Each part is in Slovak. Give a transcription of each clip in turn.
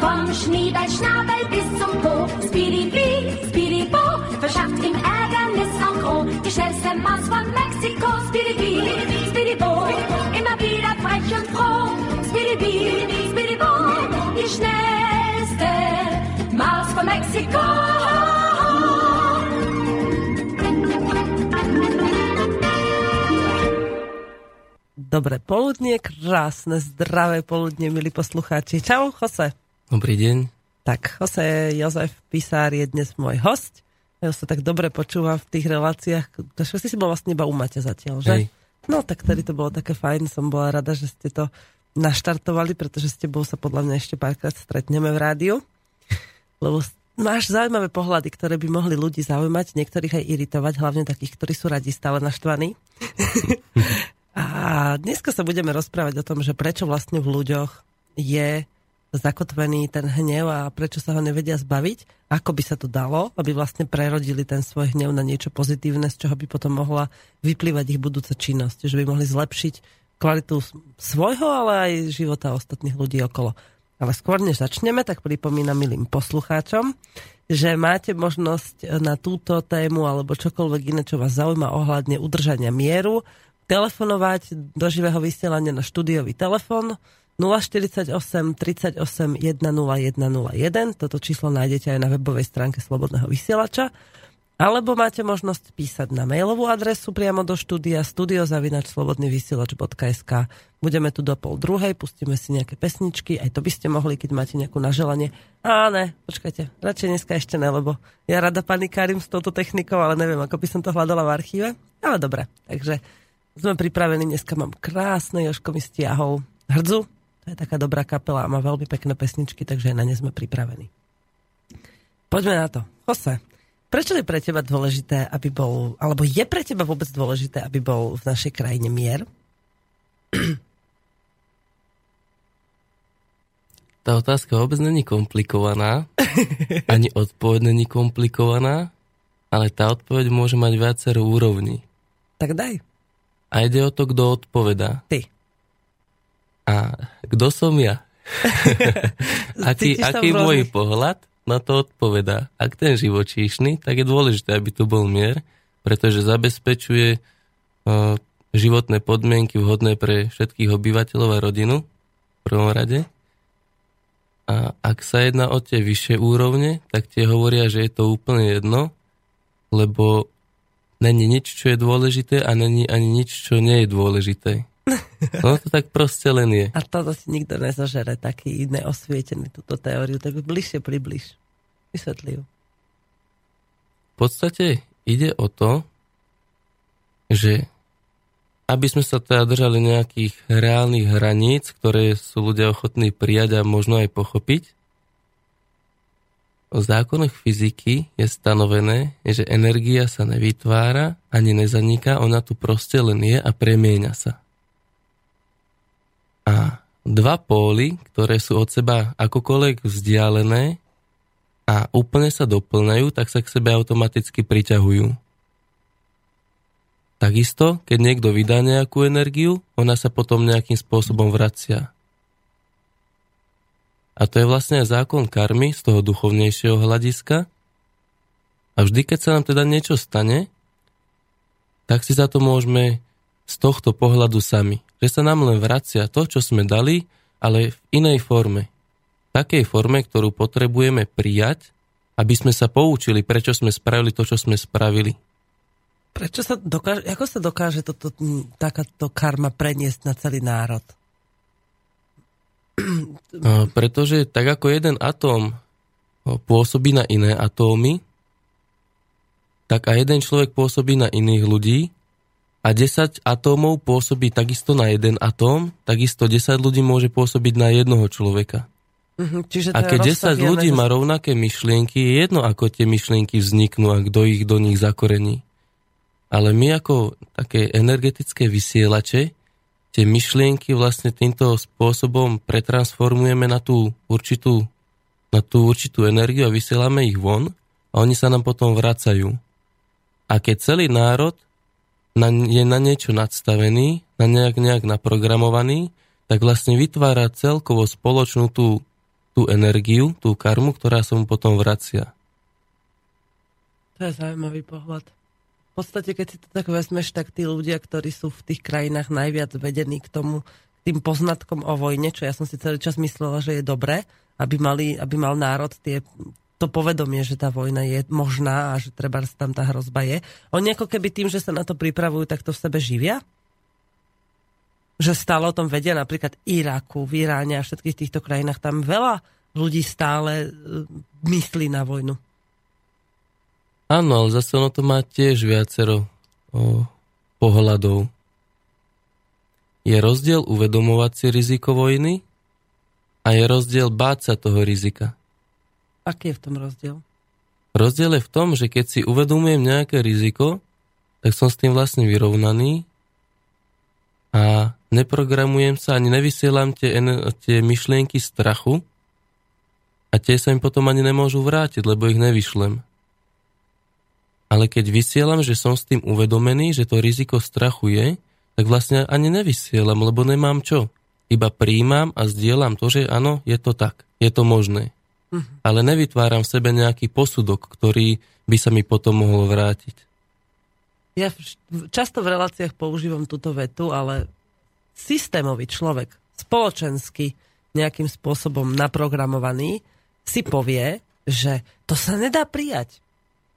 Vom Schniedelschnabel bis zum Po, Speedy Bee, Speedy Bo, verschafft ihm Ärgernis en gros. Die schnellste Maus von Mexiko, Speedy Bee, Speedy Bo, immer wieder frech und froh. Speedy Bee, Speedy Bo, die schnellste Maus von Mexiko. Dobré poludnie, krásne, zdravé poludnie, milí poslucháči. Čau, Jose. Dobrý deň. Tak, Jose Jozef Pisár je dnes môj host. Ja sa tak dobre počúvam v tých reláciách. To si si bol vlastne iba u Mate zatiaľ, že? Hej. No, tak tedy to bolo také fajn. Som bola rada, že ste to naštartovali, pretože s tebou sa podľa mňa ešte párkrát stretneme v rádiu. Lebo máš zaujímavé pohľady, ktoré by mohli ľudí zaujímať, niektorých aj iritovať, hlavne takých, ktorí sú radi stále naštvaní. A dneska sa budeme rozprávať o tom, že prečo vlastne v ľuďoch je zakotvený ten hnev a prečo sa ho nevedia zbaviť, ako by sa to dalo, aby vlastne prerodili ten svoj hnev na niečo pozitívne, z čoho by potom mohla vyplývať ich budúca činnosť, že by mohli zlepšiť kvalitu svojho, ale aj života ostatných ľudí okolo. Ale skôr než začneme, tak pripomínam milým poslucháčom, že máte možnosť na túto tému alebo čokoľvek iné, čo vás zaujíma ohľadne udržania mieru, telefonovať do živého vysielania na štúdiový telefón 048 38 10101. Toto číslo nájdete aj na webovej stránke Slobodného vysielača. Alebo máte možnosť písať na mailovú adresu priamo do štúdia studiozavinačslobodnyvysielač.sk Budeme tu do pol druhej, pustíme si nejaké pesničky, aj to by ste mohli, keď máte nejakú naželanie. Á, ne, počkajte, radšej dneska ešte ne, lebo ja rada panikárim s touto technikou, ale neviem, ako by som to hľadala v archíve. Ale dobre, takže sme pripravení, dneska mám krásne, Joško mi stiahol hrdzu, to je taká dobrá kapela a má veľmi pekné pesničky, takže na ne sme pripravení. Poďme na to. Jose, prečo je pre teba dôležité, aby bol, alebo je pre teba vôbec dôležité, aby bol v našej krajine mier? Tá otázka vôbec není komplikovaná, ani odpoveď není komplikovaná, ale tá odpoveď môže mať viacero úrovní. Tak daj. A ide o to, kto odpovedá. Ty. A kto som ja? aký aký rôznych- môj pohľad na to odpovedá? Ak ten živočíšny, tak je dôležité, aby tu bol mier, pretože zabezpečuje uh, životné podmienky vhodné pre všetkých obyvateľov a rodinu v prvom rade. A ak sa jedná o tie vyššie úrovne, tak tie hovoria, že je to úplne jedno, lebo není nič, čo je dôležité a není ani nič, čo nie je dôležité. No to tak proste len je. A toto si nikto nezažere, taký neosvietený túto teóriu, tak bližšie približ. Vysvetli ju. V podstate ide o to, že aby sme sa teda držali nejakých reálnych hraníc, ktoré sú ľudia ochotní prijať a možno aj pochopiť, o zákonoch fyziky je stanovené, že energia sa nevytvára ani nezaniká, ona tu proste len je a premieňa sa. A dva póly, ktoré sú od seba akokoľvek vzdialené a úplne sa doplňajú, tak sa k sebe automaticky priťahujú. Takisto, keď niekto vydá nejakú energiu, ona sa potom nejakým spôsobom vracia. A to je vlastne zákon karmy z toho duchovnejšieho hľadiska. A vždy, keď sa nám teda niečo stane, tak si za to môžeme z tohto pohľadu sami. Že sa nám len vracia to, čo sme dali, ale v inej forme. V takej forme, ktorú potrebujeme prijať, aby sme sa poučili, prečo sme spravili to, čo sme spravili. Prečo sa dokáže, ako sa dokáže toto, takáto karma preniesť na celý národ? A Pretože tak ako jeden atóm pôsobí na iné atómy, tak aj jeden človek pôsobí na iných ľudí a 10 atómov pôsobí takisto na jeden atóm, takisto 10 ľudí môže pôsobiť na jednoho človeka. Uh-huh, čiže a keď 10 ľudí má rovnaké myšlienky, je jedno, ako tie myšlienky vzniknú a kto ich do nich zakorení. Ale my ako také energetické vysielače tie myšlienky vlastne týmto spôsobom pretransformujeme na tú určitú, na tú určitú energiu a vysielame ich von a oni sa nám potom vracajú. A keď celý národ na, je na niečo nadstavený, na nejak, nejak naprogramovaný, tak vlastne vytvára celkovo spoločnú tú, tú energiu, tú karmu, ktorá sa mu potom vracia. To je zaujímavý pohľad. V podstate, keď si to tak vezmeš, tak tí ľudia, ktorí sú v tých krajinách najviac vedení k tomu, k tým poznatkom o vojne, čo ja som si celý čas myslela, že je dobré, aby, mali, aby mal národ tie to povedomie, že tá vojna je možná a že treba tam tá hrozba je. Oni ako keby tým, že sa na to pripravujú, tak to v sebe živia? Že stále o tom vedia napríklad Iraku, v Iráne a všetkých týchto krajinách. Tam veľa ľudí stále e, myslí na vojnu. Áno, ale zase ono to má tiež viacero o, pohľadov. Je rozdiel uvedomovať si riziko vojny a je rozdiel báť sa toho rizika. Aký je v tom rozdiel? Rozdiel je v tom, že keď si uvedomujem nejaké riziko, tak som s tým vlastne vyrovnaný a neprogramujem sa ani nevysielam tie, tie myšlienky strachu a tie sa mi potom ani nemôžu vrátiť, lebo ich nevyšlem. Ale keď vysielam, že som s tým uvedomený, že to riziko strachu je, tak vlastne ani nevysielam, lebo nemám čo. Iba príjmam a zdieľam to, že áno, je to tak, je to možné uh-huh. ale nevytváram v sebe nejaký posudok, ktorý by sa mi potom mohol vrátiť. Ja často v reláciách používam túto vetu, ale systémový človek, spoločensky nejakým spôsobom naprogramovaný, si povie, že to sa nedá prijať.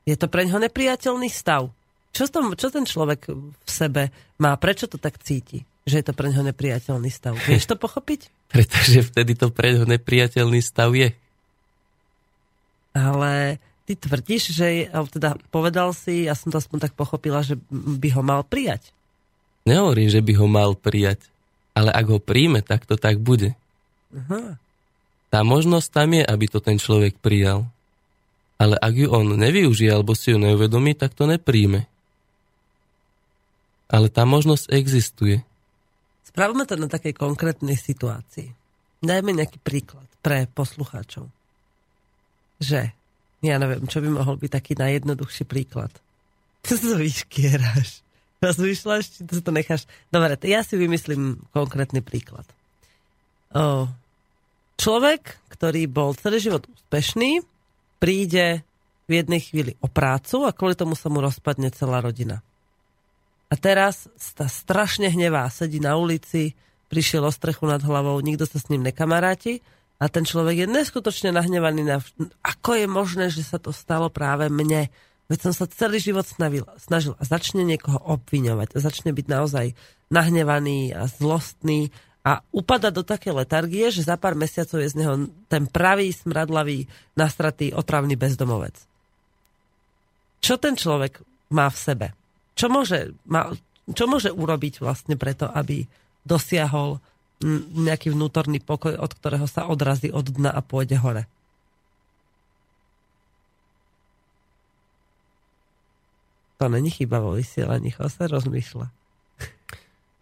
Je to pre ňoho nepriateľný stav. Čo, tom, čo ten človek v sebe má? Prečo to tak cíti? Že je to pre ňoho nepriateľný stav. Vieš to pochopiť? Pretože vtedy to pre ňoho nepriateľný stav je ale ty tvrdíš, že, teda povedal si, ja som to aspoň tak pochopila, že by ho mal prijať. Nehovorím, že by ho mal prijať, ale ak ho príjme, tak to tak bude. Aha. Tá možnosť tam je, aby to ten človek prijal. Ale ak ju on nevyužije alebo si ju neuvedomí, tak to nepríjme. Ale tá možnosť existuje. Spravme to na takej konkrétnej situácii. Dajme nejaký príklad pre poslucháčov že ja neviem, čo by mohol byť taký najjednoduchší príklad. Čo sa vyškieráš? Rozmýšľaš, či to, to necháš... Dobre, ja si vymyslím konkrétny príklad. O, človek, ktorý bol celý život úspešný, príde v jednej chvíli o prácu a kvôli tomu sa mu rozpadne celá rodina. A teraz sa strašne hnevá, sedí na ulici, prišiel o strechu nad hlavou, nikto sa s ním nekamaráti a ten človek je neskutočne nahnevaný na... Ako je možné, že sa to stalo práve mne? Veď som sa celý život snažil, snažil a začne niekoho obviňovať. A začne byť naozaj nahnevaný a zlostný a upada do také letargie, že za pár mesiacov je z neho ten pravý, smradlavý, nastratý, otravný bezdomovec. Čo ten človek má v sebe? Čo môže, má, čo môže urobiť vlastne preto, aby dosiahol nejaký vnútorný pokoj, od ktorého sa odrazí od dna a pôjde hore. To není chyba vo vysielaní, sa rozmýšľa.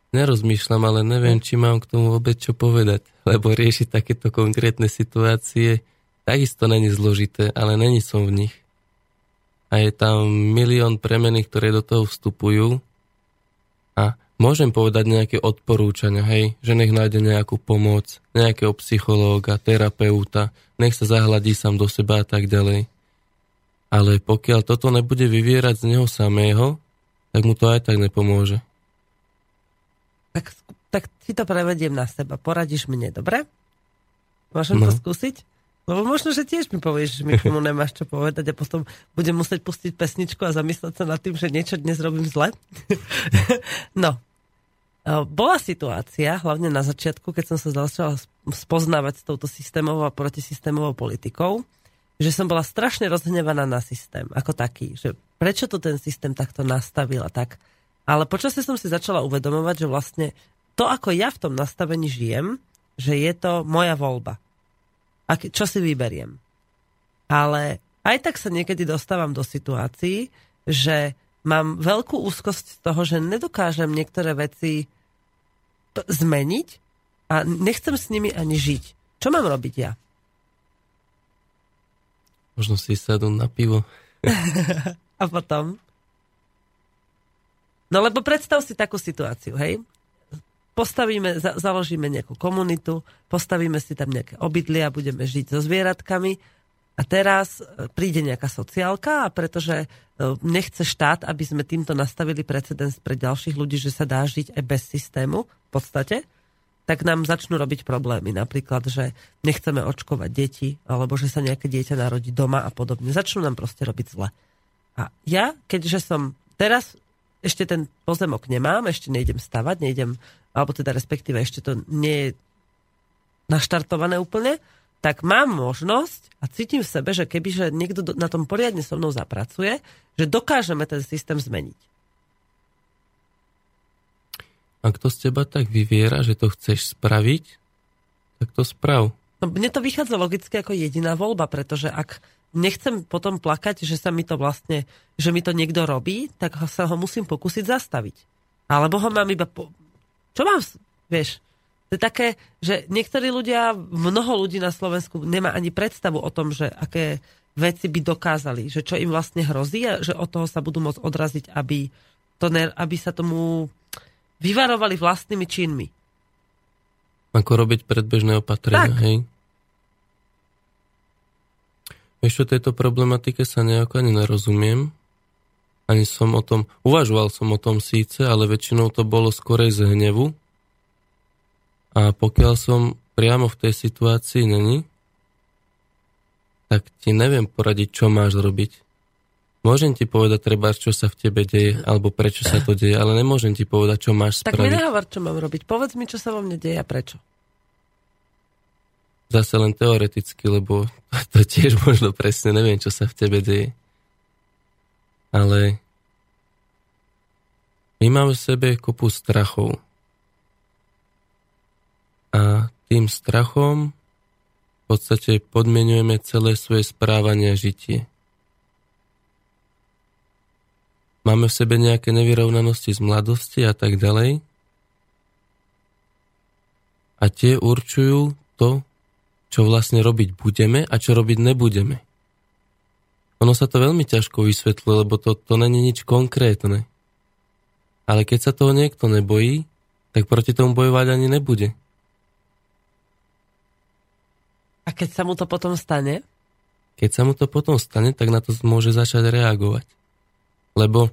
Nerozmýšľam, ale neviem, či mám k tomu vôbec čo povedať, lebo riešiť takéto konkrétne situácie takisto není zložité, ale není som v nich. A je tam milión premeny, ktoré do toho vstupujú a Môžem povedať nejaké odporúčania, hej, že nech nájde nejakú pomoc, nejakého psychológa, terapeuta, nech sa zahľadí sám do seba a tak ďalej. Ale pokiaľ toto nebude vyvierať z neho samého, tak mu to aj tak nepomôže. Tak, tak si to prevediem na seba. Poradíš mne, dobre? Môžem no. to skúsiť? Lebo možno, že tiež mi povieš, že mi tomu nemáš čo povedať a potom budem musieť pustiť pesničku a zamyslieť sa nad tým, že niečo dnes robím zle. no, bola situácia, hlavne na začiatku, keď som sa začala spoznávať s touto systémovou a protisystémovou politikou, že som bola strašne rozhnevaná na systém ako taký, že prečo to ten systém takto nastavil a tak. Ale počasie som si začala uvedomovať, že vlastne to, ako ja v tom nastavení žijem, že je to moja voľba. a čo si vyberiem. Ale aj tak sa niekedy dostávam do situácií, že mám veľkú úzkosť z toho, že nedokážem niektoré veci zmeniť a nechcem s nimi ani žiť. Čo mám robiť ja? Možno si sadnúť na pivo. a potom? No lebo predstav si takú situáciu, hej? Postavíme, za, založíme nejakú komunitu, postavíme si tam nejaké obydlia, budeme žiť so zvieratkami a teraz e, príde nejaká sociálka a pretože e, nechce štát, aby sme týmto nastavili precedens pre ďalších ľudí, že sa dá žiť aj bez systému v podstate, tak nám začnú robiť problémy. Napríklad, že nechceme očkovať deti, alebo že sa nejaké dieťa narodí doma a podobne. Začnú nám proste robiť zle. A ja, keďže som teraz ešte ten pozemok nemám, ešte nejdem stavať, nejdem, alebo teda respektíve ešte to nie je naštartované úplne, tak mám možnosť a cítim v sebe, že keby že niekto na tom poriadne so mnou zapracuje, že dokážeme ten systém zmeniť. Ak to z teba tak vyviera, že to chceš spraviť, tak to sprav. No, mne to vychádza logicky ako jediná voľba, pretože ak nechcem potom plakať, že sa mi to vlastne, že mi to niekto robí, tak sa ho musím pokúsiť zastaviť. Alebo ho mám iba... Po... Čo mám, vieš, to je také, že niektorí ľudia, mnoho ľudí na Slovensku nemá ani predstavu o tom, že aké veci by dokázali, že čo im vlastne hrozí a že od toho sa budú môcť odraziť, aby, to ne, aby sa tomu vyvarovali vlastnými činmi. Ako robiť predbežné opatrenia, tak. hej? Ešte tejto problematike sa nejako ani nerozumiem. Ani som o tom, uvažoval som o tom síce, ale väčšinou to bolo skorej z hnevu. A pokiaľ som priamo v tej situácii není, tak ti neviem poradiť, čo máš robiť. Môžem ti povedať treba, čo sa v tebe deje, alebo prečo sa to deje, ale nemôžem ti povedať, čo máš spraviť. Tak mi nehovor, čo mám robiť. Povedz mi, čo sa vo mne deje a prečo zase len teoreticky, lebo to tiež možno presne neviem, čo sa v tebe deje. Ale my máme v sebe kopu strachov. A tým strachom v podstate podmienujeme celé svoje správanie a žitie. Máme v sebe nejaké nevyrovnanosti z mladosti a tak ďalej. A tie určujú to, čo vlastne robiť budeme a čo robiť nebudeme. Ono sa to veľmi ťažko vysvetľuje, lebo to, to není nič konkrétne. Ale keď sa toho niekto nebojí, tak proti tomu bojovať ani nebude. A keď sa mu to potom stane? Keď sa mu to potom stane, tak na to môže začať reagovať. Lebo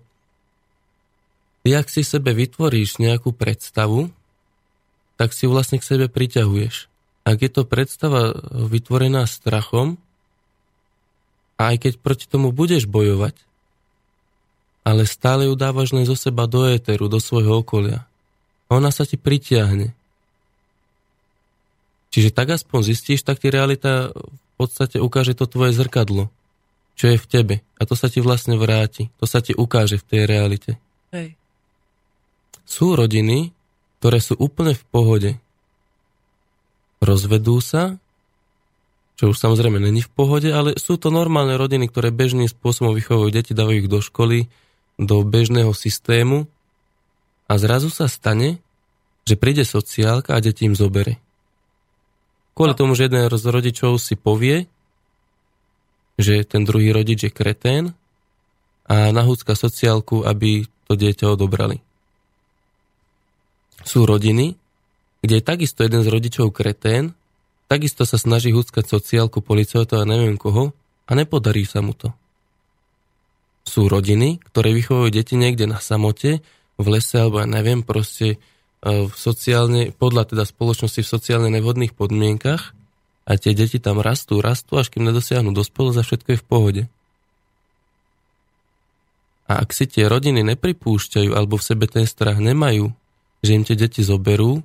ty, ak si sebe vytvoríš nejakú predstavu, tak si vlastne k sebe priťahuješ. Ak je to predstava vytvorená strachom, a aj keď proti tomu budeš bojovať, ale stále ju dávaš zo seba do éteru, do svojho okolia. Ona sa ti pritiahne. Čiže tak aspoň zistíš, tak ti realita v podstate ukáže to tvoje zrkadlo, čo je v tebe. A to sa ti vlastne vráti. To sa ti ukáže v tej realite. Hej. Sú rodiny, ktoré sú úplne v pohode rozvedú sa, čo už samozrejme není v pohode, ale sú to normálne rodiny, ktoré bežným spôsobom vychovajú deti, dávajú ich do školy, do bežného systému a zrazu sa stane, že príde sociálka a deti im zobere. Kvôli no. tomu, že jeden z rodičov si povie, že ten druhý rodič je kretén a nahúcka sociálku, aby to dieťa odobrali. Sú rodiny, kde je takisto jeden z rodičov kretén, takisto sa snaží húckať sociálku, policajtov a neviem koho a nepodarí sa mu to. Sú rodiny, ktoré vychovajú deti niekde na samote, v lese alebo ja neviem, proste e, v sociálne, podľa teda spoločnosti v sociálne nevhodných podmienkach a tie deti tam rastú, rastú, až kým nedosiahnu dospelosť a všetko je v pohode. A ak si tie rodiny nepripúšťajú alebo v sebe ten strach nemajú, že im tie deti zoberú,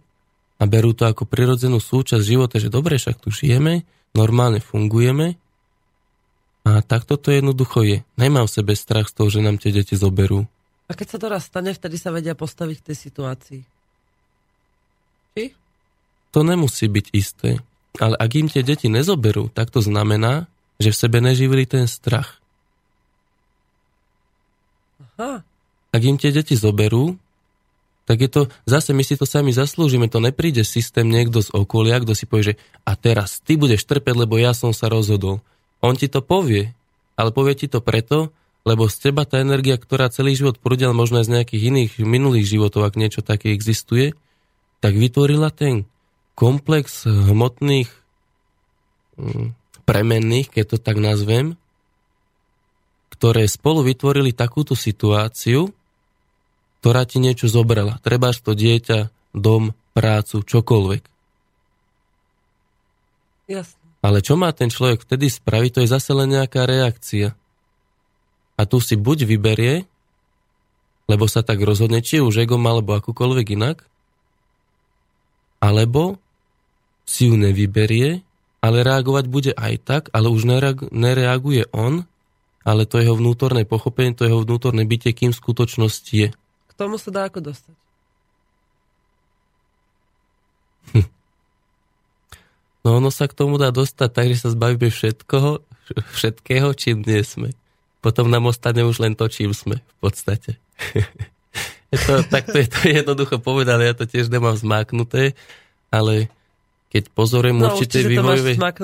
a berú to ako prirodzenú súčasť života, že dobre, však tu žijeme, normálne fungujeme a takto to jednoducho je. Nemám v sebe strach z toho, že nám tie deti zoberú. A keď sa to raz stane, vtedy sa vedia postaviť v tej situácii. Či? To nemusí byť isté. Ale ak im tie deti nezoberú, tak to znamená, že v sebe neživili ten strach. Aha. Ak im tie deti zoberú, tak je to, zase my si to sami zaslúžime, to nepríde systém niekto z okolia, kto si povie, že a teraz ty budeš trpeť, lebo ja som sa rozhodol. On ti to povie, ale povie ti to preto, lebo z teba tá energia, ktorá celý život prúdila možno aj z nejakých iných minulých životov, ak niečo také existuje, tak vytvorila ten komplex hmotných mm, premenných, keď to tak nazvem, ktoré spolu vytvorili takúto situáciu, ktorá ti niečo zobrala. Trebáš to dieťa, dom, prácu, čokoľvek. Jasne. Ale čo má ten človek vtedy spraviť, to je zase len nejaká reakcia. A tu si buď vyberie, lebo sa tak rozhodne, či už egom alebo akúkoľvek inak, alebo si ju nevyberie, ale reagovať bude aj tak, ale už nereaguje on, ale to jeho vnútorné pochopenie, to jeho vnútorné bytie, kým v skutočnosti je. K tomu sa dá ako dostať. Hm. No ono sa k tomu dá dostať tak, že sa zbavíme všetkoho, všetkého, čím nie sme. Potom nám ostane už len to, čím sme v podstate. to, takto je to jednoducho povedané, ja to tiež nemám zmáknuté, ale keď pozorujem no, určité vývojové... to máš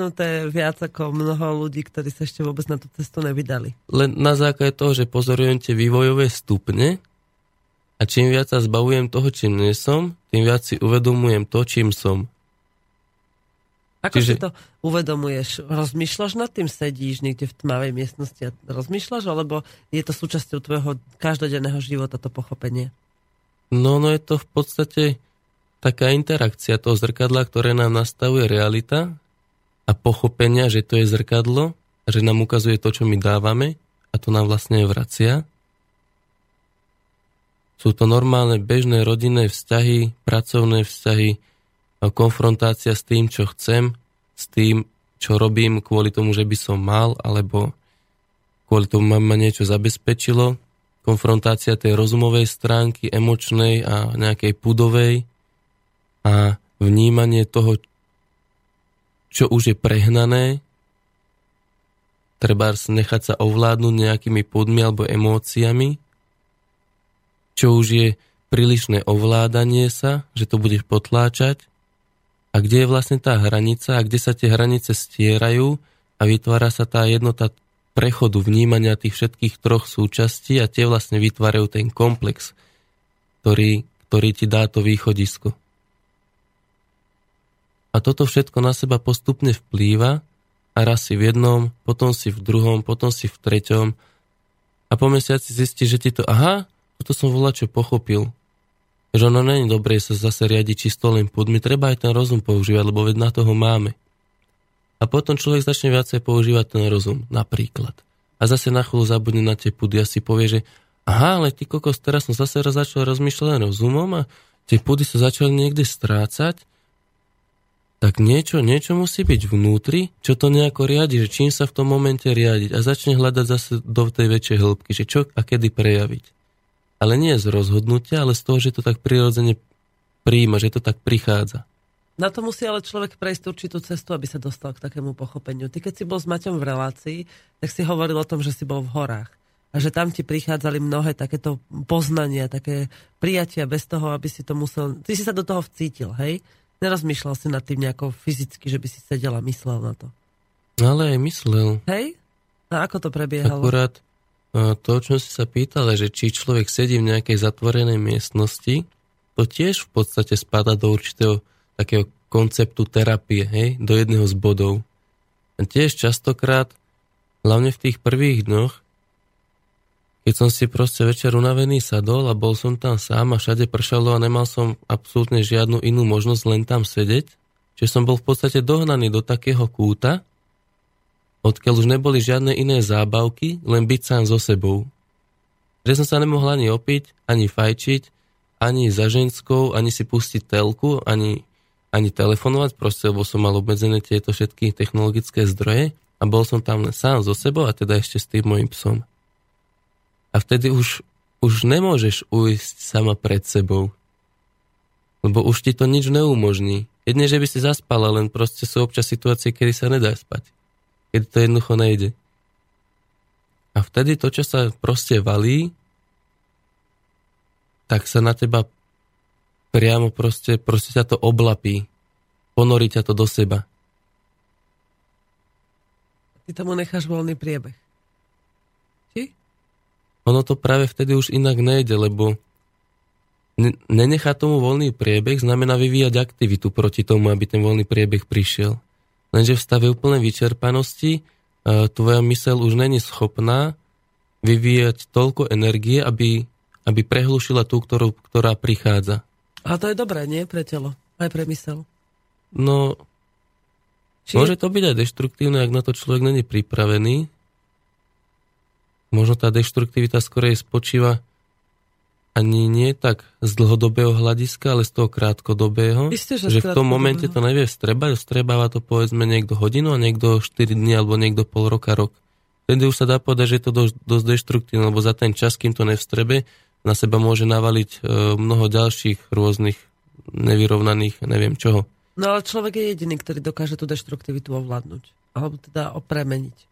viac ako mnoho ľudí, ktorí sa ešte vôbec na tú cestu nevydali. Len na základe toho, že pozorujem tie vývojové stupne a čím viac sa zbavujem toho, čím nie som, tým viac si uvedomujem to, čím som. Ako Čiže... si to uvedomuješ? Rozmýšľaš nad tým? Sedíš niekde v tmavej miestnosti a rozmýšľaš? Alebo je to súčasťou tvojho každodenného života, to pochopenie? No, no je to v podstate taká interakcia toho zrkadla, ktoré nám nastavuje realita a pochopenia, že to je zrkadlo, že nám ukazuje to, čo my dávame a to nám vlastne vracia. Sú to normálne bežné rodinné vzťahy, pracovné vzťahy, konfrontácia s tým, čo chcem, s tým, čo robím kvôli tomu, že by som mal, alebo kvôli tomu ma niečo zabezpečilo. Konfrontácia tej rozumovej stránky, emočnej a nejakej pudovej a vnímanie toho, čo už je prehnané, treba nechať sa ovládnuť nejakými podmi alebo emóciami, čo už je prílišné ovládanie sa, že to budeš potláčať a kde je vlastne tá hranica a kde sa tie hranice stierajú a vytvára sa tá jednota prechodu vnímania tých všetkých troch súčastí a tie vlastne vytvárajú ten komplex, ktorý, ktorý ti dá to východisko. A toto všetko na seba postupne vplýva a raz si v jednom, potom si v druhom, potom si v treťom a po mesiaci zistí, že ti to, aha, toto som volá, čo pochopil. Že ono není dobré sa zase riadiť čisto len púdmi, treba aj ten rozum používať, lebo veď na toho máme. A potom človek začne viacej používať ten rozum, napríklad. A zase na chvíľu zabudne na tie pudy a si povie, že aha, ale ty kokos, teraz som zase začal rozmýšľať rozumom a tie pudy sa začali niekde strácať tak niečo, niečo musí byť vnútri, čo to nejako riadi, že čím sa v tom momente riadiť a začne hľadať zase do tej väčšej hĺbky, že čo a kedy prejaviť. Ale nie z rozhodnutia, ale z toho, že to tak prirodzene príjma, že to tak prichádza. Na to musí ale človek prejsť určitú cestu, aby sa dostal k takému pochopeniu. Ty keď si bol s Maťom v relácii, tak si hovoril o tom, že si bol v horách. A že tam ti prichádzali mnohé takéto poznania, také prijatia bez toho, aby si to musel... Ty si sa do toho vcítil, hej? Nerozmýšľal si nad tým nejako fyzicky, že by si sedel a myslel na to. Ale aj myslel. Hej? A ako to prebiehalo? Akurát to, čo si sa pýtala, že či človek sedí v nejakej zatvorenej miestnosti, to tiež v podstate spada do určitého takého konceptu terapie, hej, do jedného z bodov. A tiež častokrát, hlavne v tých prvých dňoch, keď som si proste večer unavený sadol a bol som tam sám a všade pršalo a nemal som absolútne žiadnu inú možnosť len tam sedieť, že som bol v podstate dohnaný do takého kúta, odkiaľ už neboli žiadne iné zábavky, len byť sám so sebou. Že som sa nemohol ani opiť, ani fajčiť, ani za ženskou, ani si pustiť telku, ani, ani telefonovať, proste, lebo som mal obmedzené tieto všetky technologické zdroje a bol som tam len sám so sebou a teda ešte s tým mojim psom. A vtedy už, už nemôžeš ujsť sama pred sebou. Lebo už ti to nič neumožní. Jedne, že by si zaspala, len proste sú občas situácie, kedy sa nedá spať. Keď to jednoducho nejde. A vtedy to, čo sa proste valí, tak sa na teba priamo proste, proste ťa to oblapí. Ponorí ťa to do seba. Ty tomu necháš voľný priebeh. Ono to práve vtedy už inak nejde, lebo nenechá tomu voľný priebeh znamená vyvíjať aktivitu proti tomu, aby ten voľný priebeh prišiel. Lenže v stave úplnej vyčerpanosti tvoja mysel už není schopná vyvíjať toľko energie, aby, aby prehlušila tú, ktorú, ktorá prichádza. A to je dobré, nie? Pre telo. Aj pre mysel. No, Či môže to byť aj deštruktívne, ak na to človek není pripravený. Možno tá deštruktivita skorej spočíva ani nie tak z dlhodobého hľadiska, ale z toho krátkodobého. Isté, že, že v tom momente to nevie vstrebať, vstrebáva to povedzme niekto hodinu a niekto 4 dní alebo niekto pol roka, rok. Vtedy už sa dá povedať, že je to dosť, dosť deštruktívne, lebo za ten čas, kým to nevstrebe, na seba môže navaliť e, mnoho ďalších rôznych nevyrovnaných, neviem čoho. No ale človek je jediný, ktorý dokáže tú deštruktivitu ovládnuť. Alebo teda opremeniť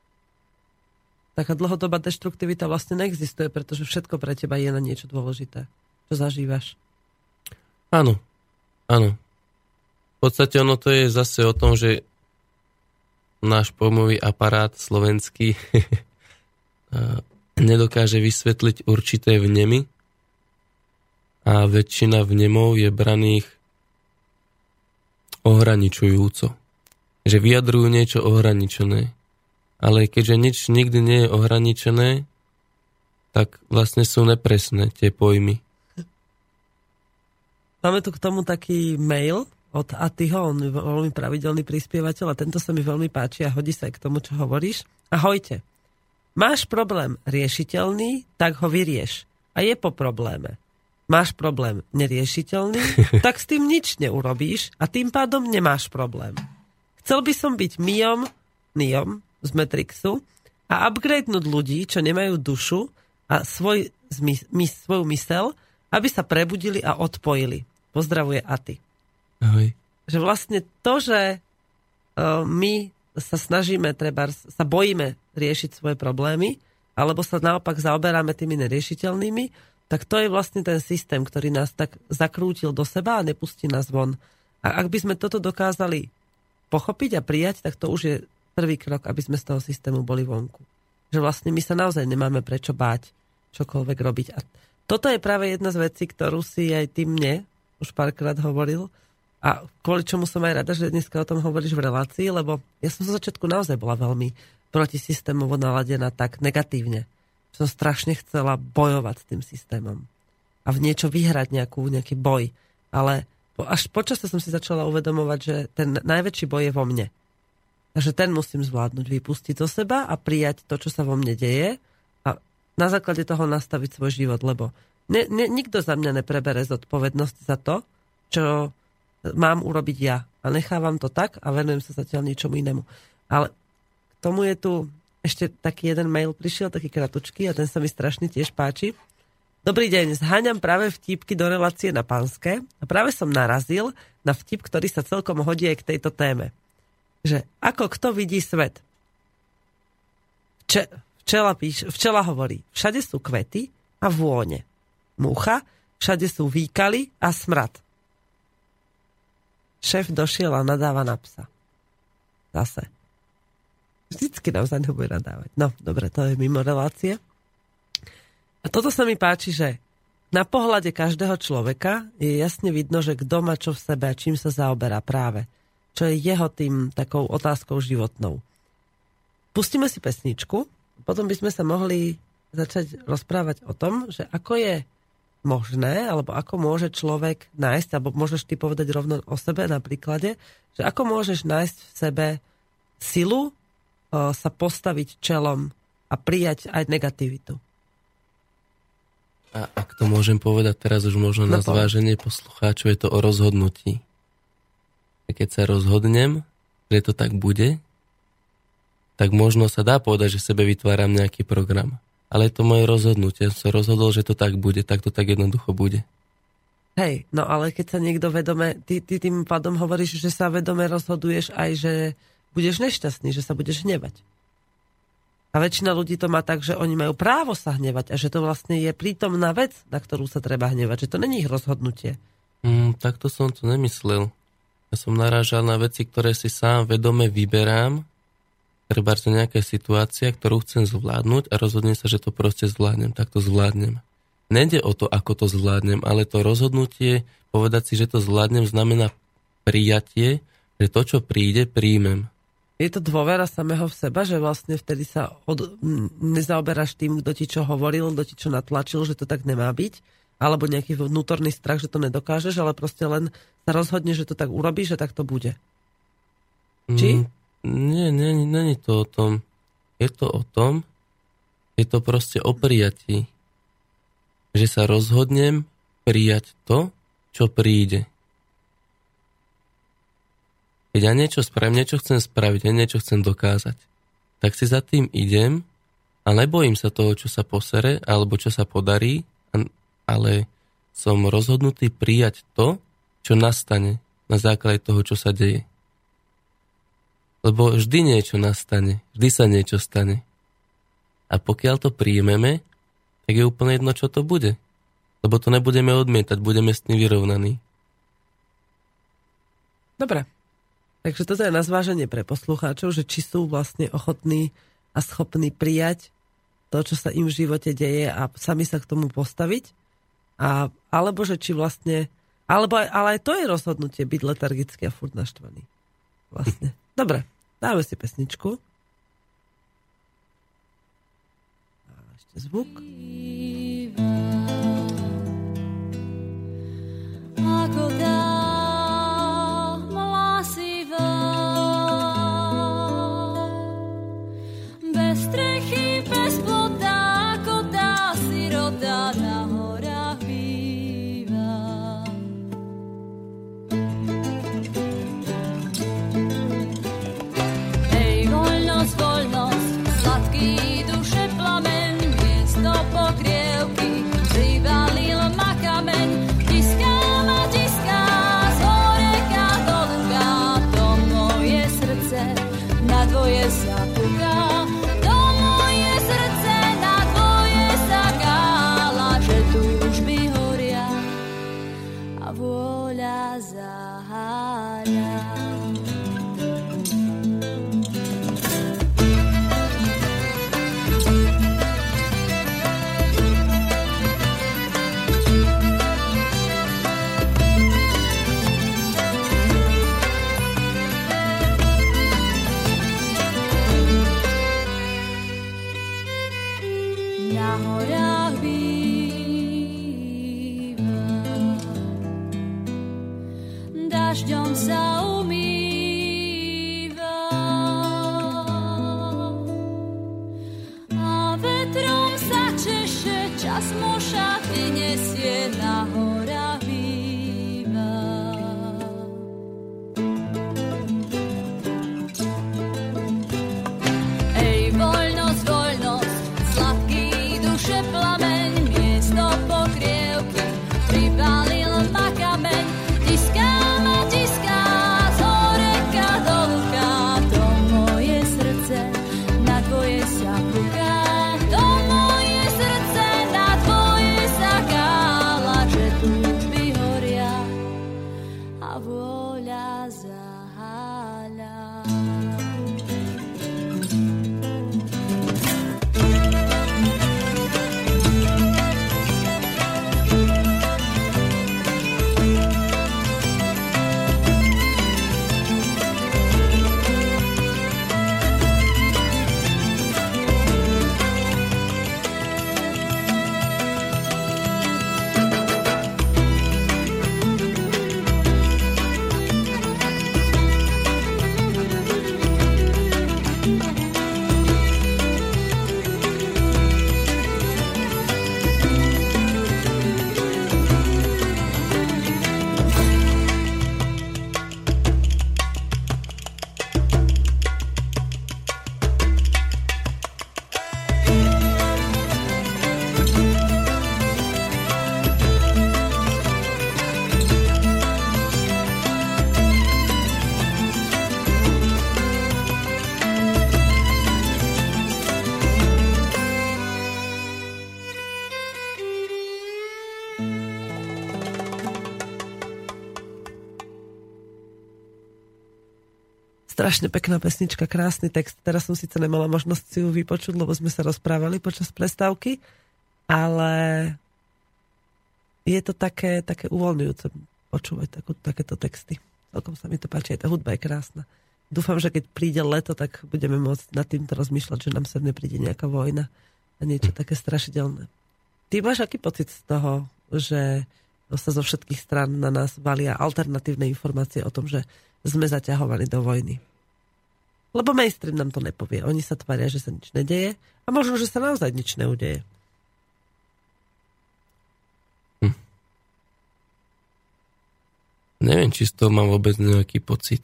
taká dlhodobá deštruktivita vlastne neexistuje, pretože všetko pre teba je na niečo dôležité. Čo zažívaš? Áno, áno. V podstate ono to je zase o tom, že náš pojmový aparát slovenský nedokáže vysvetliť určité vnemy a väčšina vnemov je braných ohraničujúco. Že vyjadrujú niečo ohraničené ale keďže nič nikdy nie je ohraničené, tak vlastne sú nepresné tie pojmy. Máme tu k tomu taký mail od Atyho, on je veľmi pravidelný prispievateľ a tento sa mi veľmi páči a hodí sa aj k tomu, čo hovoríš. Ahojte. Máš problém riešiteľný, tak ho vyrieš. A je po probléme. Máš problém neriešiteľný, tak s tým nič neurobíš a tým pádom nemáš problém. Chcel by som byť Miom, Niom, z Matrixu a upgradenúť ľudí, čo nemajú dušu a svoj, zmys- mys- svoju mysel, aby sa prebudili a odpojili. Pozdravuje Aty. Ahoj. Že vlastne to, že uh, my sa snažíme, treba, sa bojíme riešiť svoje problémy, alebo sa naopak zaoberáme tými neriešiteľnými, tak to je vlastne ten systém, ktorý nás tak zakrútil do seba a nepustí nás von. A ak by sme toto dokázali pochopiť a prijať, tak to už je prvý krok, aby sme z toho systému boli vonku. Že vlastne my sa naozaj nemáme prečo báť čokoľvek robiť. A toto je práve jedna z vecí, ktorú si aj ty mne už párkrát hovoril a kvôli čomu som aj rada, že dneska o tom hovoríš v relácii, lebo ja som zo začiatku naozaj bola veľmi protisystémovo naladená tak negatívne. Som strašne chcela bojovať s tým systémom a v niečo vyhrať nejakú, nejaký boj. Ale až počasie som si začala uvedomovať, že ten najväčší boj je vo mne. Takže ten musím zvládnuť, vypustiť zo seba a prijať to, čo sa vo mne deje a na základe toho nastaviť svoj život, lebo ne, ne, nikto za mňa neprebere zodpovednosť za to, čo mám urobiť ja. A nechávam to tak a venujem sa zatiaľ ničomu inému. Ale k tomu je tu ešte taký jeden mail prišiel, taký kratučký a ten sa mi strašne tiež páči. Dobrý deň, zháňam práve vtipky do relácie na pánske a práve som narazil na vtip, ktorý sa celkom hodí aj k tejto téme že ako kto vidí svet. Če, včela, píš, včela hovorí, všade sú kvety a vône. Mucha, všade sú výkaly a smrad. Šéf došiel a nadáva na psa. Zase. Vždycky nám za bude nadávať. No, dobre, to je mimo relácie. A toto sa mi páči, že na pohľade každého človeka je jasne vidno, že kto má čo v sebe a čím sa zaoberá práve čo je jeho tým takou otázkou životnou. Pustíme si pesničku, potom by sme sa mohli začať rozprávať o tom, že ako je možné, alebo ako môže človek nájsť, alebo môžeš ty povedať rovno o sebe na príklade, že ako môžeš nájsť v sebe silu o, sa postaviť čelom a prijať aj negativitu. A ak to môžem povedať teraz už možno no na zváženie poslucháčov, je to o rozhodnutí keď sa rozhodnem, že to tak bude, tak možno sa dá povedať, že sebe vytváram nejaký program. Ale je to moje rozhodnutie. Ja som sa rozhodol, že to tak bude, tak to tak jednoducho bude. Hej, no ale keď sa niekto vedome, ty, ty tým pádom hovoríš, že sa vedome rozhoduješ aj, že budeš nešťastný, že sa budeš hnevať. A väčšina ľudí to má tak, že oni majú právo sa hnevať a že to vlastne je prítomná vec, na ktorú sa treba hnevať, že to není ich rozhodnutie. Mm, takto som to nemyslel. Som narážal na veci, ktoré si sám vedome vyberám, treba to nejaká situácia, ktorú chcem zvládnuť a rozhodnem sa, že to proste zvládnem, tak to zvládnem. Nede o to, ako to zvládnem, ale to rozhodnutie, povedať si, že to zvládnem, znamená prijatie, že to, čo príde, príjmem. Je to dôvera samého v seba, že vlastne vtedy sa od, nezaoberáš tým, kto ti čo hovoril, kto ti čo natlačil, že to tak nemá byť, alebo nejaký vnútorný strach, že to nedokážeš, ale proste len sa rozhodne, že to tak urobíš, že tak to bude. Či? Mm, nie, nie, nie je to o tom. Je to o tom, je to proste o prijatí že sa rozhodnem prijať to, čo príde. Keď ja niečo spravím, niečo chcem spraviť, ja niečo chcem dokázať, tak si za tým idem a nebojím sa toho, čo sa posere alebo čo sa podarí, ale som rozhodnutý prijať to, čo nastane na základe toho, čo sa deje. Lebo vždy niečo nastane, vždy sa niečo stane. A pokiaľ to príjmeme, tak je úplne jedno, čo to bude. Lebo to nebudeme odmietať, budeme s tým vyrovnaní. Dobre. Takže toto je na zváženie pre poslucháčov, že či sú vlastne ochotní a schopní prijať to, čo sa im v živote deje a sami sa k tomu postaviť. A, alebo že či vlastne... Alebo, ale aj to je rozhodnutie byť letargický a furt naštvaný. Vlastne. Dobre, dáme si pesničku. zvuk. Ako dá Strašne pekná pesnička, krásny text. Teraz som síce nemala možnosť si ju vypočuť, lebo sme sa rozprávali počas prestávky, ale je to také, také uvoľňujúce počúvať takú, takéto texty. Celkom sa mi to páči, aj tá hudba je krásna. Dúfam, že keď príde leto, tak budeme môcť nad týmto rozmýšľať, že nám sa nepríde nejaká vojna a niečo také strašidelné. Ty máš aký pocit z toho, že sa zo všetkých strán na nás valia alternatívne informácie o tom, že sme zaťahovaní do vojny. Lebo mainstream nám to nepovie. Oni sa tvária, že sa nič nedeje a možno, že sa naozaj nič neudeje. Hm. Neviem, či z toho mám vôbec nejaký pocit.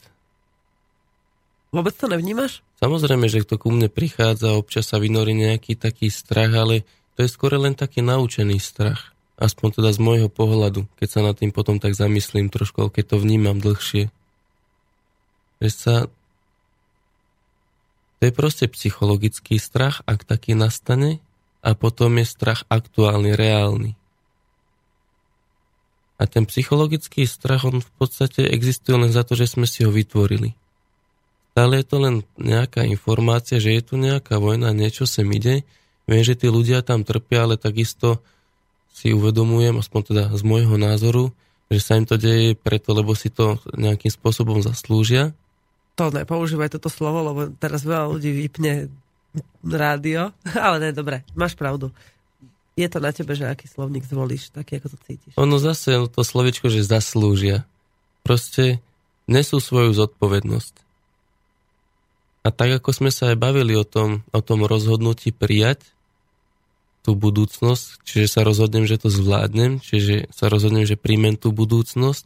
Vôbec to nevnímaš? Samozrejme, že to ku mne prichádza, občas sa vynorí nejaký taký strach, ale to je skôr len taký naučený strach. Aspoň teda z môjho pohľadu, keď sa nad tým potom tak zamyslím trošku, keď to vnímam dlhšie. Že sa... To je proste psychologický strach, ak taký nastane, a potom je strach aktuálny, reálny. A ten psychologický strach, on v podstate existuje len za to, že sme si ho vytvorili. Stále je to len nejaká informácia, že je tu nejaká vojna, niečo sem ide. Viem, že tí ľudia tam trpia, ale takisto si uvedomujem, aspoň teda z môjho názoru, že sa im to deje preto, lebo si to nejakým spôsobom zaslúžia. To nepoužívaj toto slovo, lebo teraz veľa ľudí vypne rádio, ale ne, dobre, máš pravdu. Je to na tebe, že aký slovník zvolíš, taký ako to cítiš. Ono zase to slovičko, že zaslúžia. Proste nesú svoju zodpovednosť. A tak ako sme sa aj bavili o tom, o tom rozhodnutí prijať tú budúcnosť, čiže sa rozhodnem, že to zvládnem, čiže sa rozhodnem, že príjmem tú budúcnosť,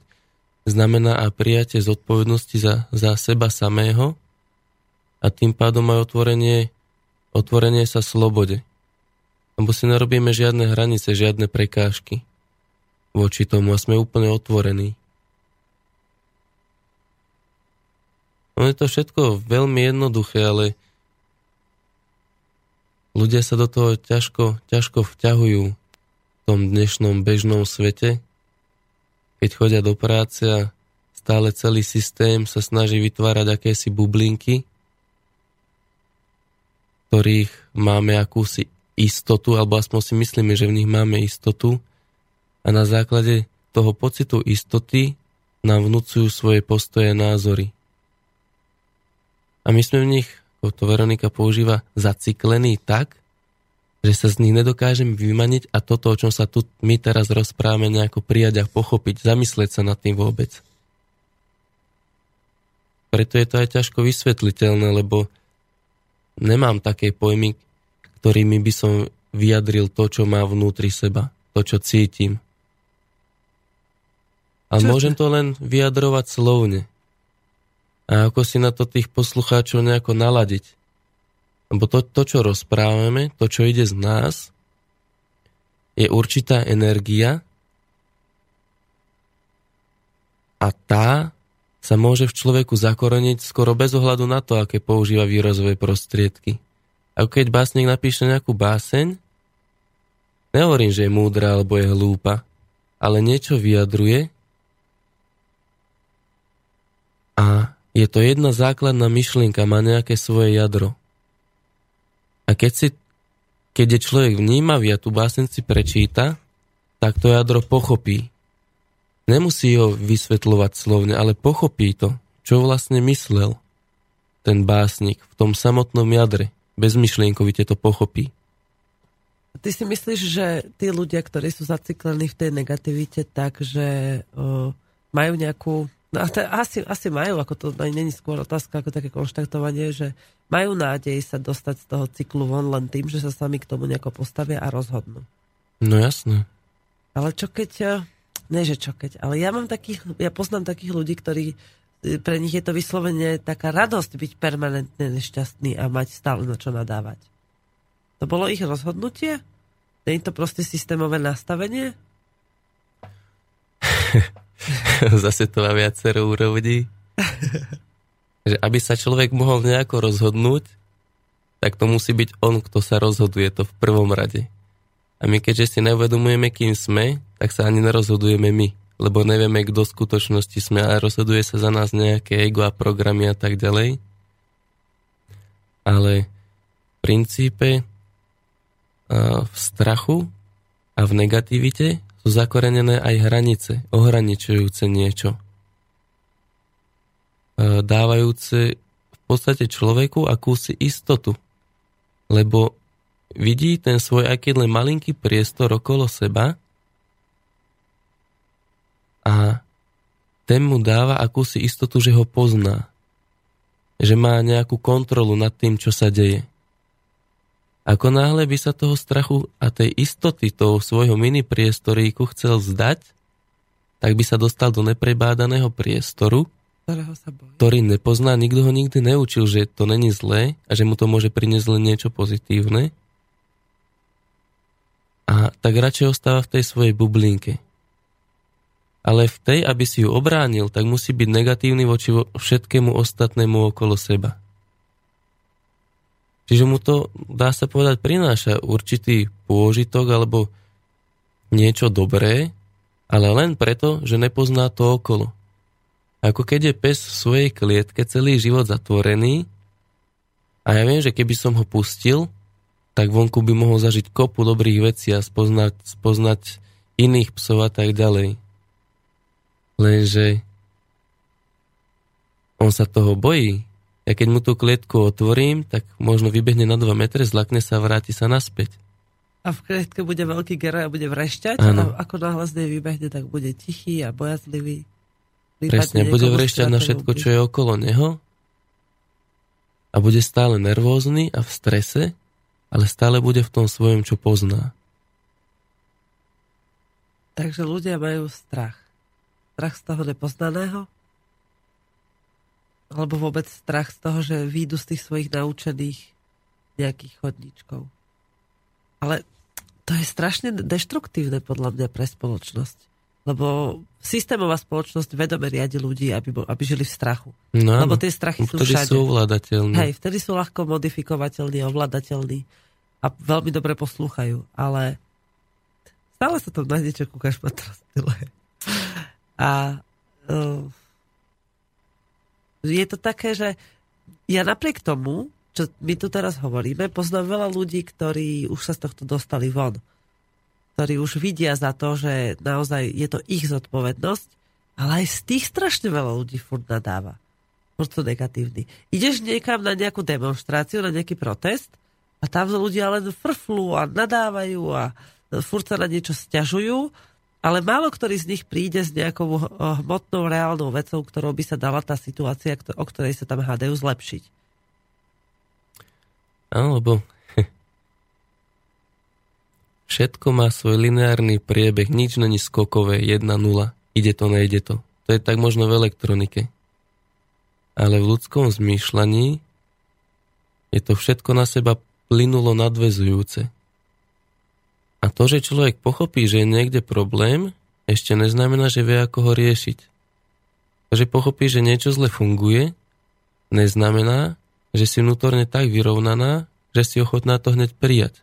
znamená a prijatie zodpovednosti za, za seba samého a tým pádom aj otvorenie, otvorenie sa slobode. Lebo si nerobíme žiadne hranice, žiadne prekážky voči tomu a sme úplne otvorení. Ono je to všetko veľmi jednoduché, ale ľudia sa do toho ťažko, ťažko vťahujú v tom dnešnom bežnom svete, keď chodia do práce a stále celý systém sa snaží vytvárať akési bublinky, ktorých máme akúsi istotu, alebo aspoň si myslíme, že v nich máme istotu a na základe toho pocitu istoty nám vnúcujú svoje postoje a názory. A my sme v nich, ako to Veronika používa, zaciklení tak, že sa z nich nedokážeme vymaniť a toto, o čom sa tu my teraz rozprávame, nejako prijať a pochopiť, zamyslieť sa nad tým vôbec. Preto je to aj ťažko vysvetliteľné, lebo nemám také pojmy, ktorými by som vyjadril to, čo má vnútri seba, to, čo cítim. A môžem to len vyjadrovať slovne a ako si na to tých poslucháčov nejako naladiť. Lebo to, to, čo rozprávame, to, čo ide z nás, je určitá energia a tá sa môže v človeku zakoreniť skoro bez ohľadu na to, aké používa výrozové prostriedky. A keď básnik napíše nejakú báseň, nehovorím, že je múdra alebo je hlúpa, ale niečo vyjadruje a je to jedna základná myšlienka, má nejaké svoje jadro. A keď, si, keď je človek vnímavý a tú básen si prečíta, tak to jadro pochopí. Nemusí ho vysvetľovať slovne, ale pochopí to, čo vlastne myslel ten básnik v tom samotnom jadre. Bezmyšlienkovite to pochopí. Ty si myslíš, že tí ľudia, ktorí sú zaciklení v tej negativite, takže uh, majú nejakú No a to asi, asi majú, ako to není skôr otázka, ako také konštaktovanie, že majú nádej sa dostať z toho cyklu von len tým, že sa sami k tomu nejako postavia a rozhodnú. No jasné. Ale čo keď, eh, ne že čo keď, ale ja mám takých, ja poznám takých ľudí, ktorí eh, pre nich je to vyslovene taká radosť byť permanentne nešťastný a mať stále na čo nadávať. To bolo ich rozhodnutie? Nie je to proste systémové nastavenie? Zase to má viacero úrovní. že aby sa človek mohol nejako rozhodnúť, tak to musí byť on, kto sa rozhoduje to v prvom rade. A my keďže si neuvedomujeme, kým sme, tak sa ani nerozhodujeme my, lebo nevieme, kto v skutočnosti sme a rozhoduje sa za nás nejaké ego a programy a tak ďalej. Ale v princípe v strachu a v negativite sú zakorenené aj hranice, ohraničujúce niečo. Dávajúce v podstate človeku akúsi istotu, lebo vidí ten svoj, keď len malinký priestor okolo seba a ten mu dáva akúsi istotu, že ho pozná. Že má nejakú kontrolu nad tým, čo sa deje. Ako náhle by sa toho strachu a tej istoty toho svojho mini priestoríku chcel zdať, tak by sa dostal do neprebádaného priestoru, sa ktorý nepozná, nikto ho nikdy neučil, že to není zlé a že mu to môže priniesť len niečo pozitívne. A tak radšej ostáva v tej svojej bublinke ale v tej, aby si ju obránil, tak musí byť negatívny voči všetkému ostatnému okolo seba. Čiže mu to, dá sa povedať, prináša určitý pôžitok alebo niečo dobré, ale len preto, že nepozná to okolo. Ako keď je pes v svojej klietke celý život zatvorený a ja viem, že keby som ho pustil, tak vonku by mohol zažiť kopu dobrých vecí a spoznať, spoznať iných psov a tak ďalej. Lenže on sa toho bojí. Ja keď mu tú klietku otvorím, tak možno vybehne na 2 metre, zlakne sa a vráti sa naspäť. A v klietke bude veľký geroj a bude vrešťať ano. a ako náhle z nej vybehne, tak bude tichý a bojazlivý. Presne, bude vrešťať na všetko, čo je okolo neho a bude stále nervózny a v strese, ale stále bude v tom svojom, čo pozná. Takže ľudia majú strach strach z toho nepoznaného? Alebo vôbec strach z toho, že výjdu z tých svojich naučených nejakých chodníčkov. Ale to je strašne deštruktívne podľa mňa pre spoločnosť. Lebo systémová spoločnosť vedome riadi ľudí, aby, aby žili v strachu. No, Lebo tie strachy sú všade. sú ovládateľné. Hej, vtedy sú ľahko modifikovateľní, ovládateľní a veľmi dobre poslúchajú. Ale stále sa tam nájde, čo kúkaš po a uh, je to také, že ja napriek tomu, čo my tu teraz hovoríme, poznám veľa ľudí, ktorí už sa z tohto dostali von. Ktorí už vidia za to, že naozaj je to ich zodpovednosť, ale aj z tých strašne veľa ľudí furt nadáva. To negatívny. Ideš niekam na nejakú demonstráciu, na nejaký protest a tam ľudia len frflú a nadávajú a furt sa na niečo stiažujú ale málo ktorý z nich príde s nejakou eh, hmotnou, reálnou vecou, ktorou by sa dala tá situácia, o ktorej sa tam hádajú, zlepšiť. Áno, všetko má svoj lineárny priebeh, nič není skokové, 1-0, ide to, nejde to. To je tak možno v elektronike. Ale v ľudskom zmýšľaní je to všetko na seba plynulo nadvezujúce. A to, že človek pochopí, že je niekde problém, ešte neznamená, že vie, ako ho riešiť. To, že pochopí, že niečo zle funguje, neznamená, že si vnútorne tak vyrovnaná, že si ochotná to hneď prijať.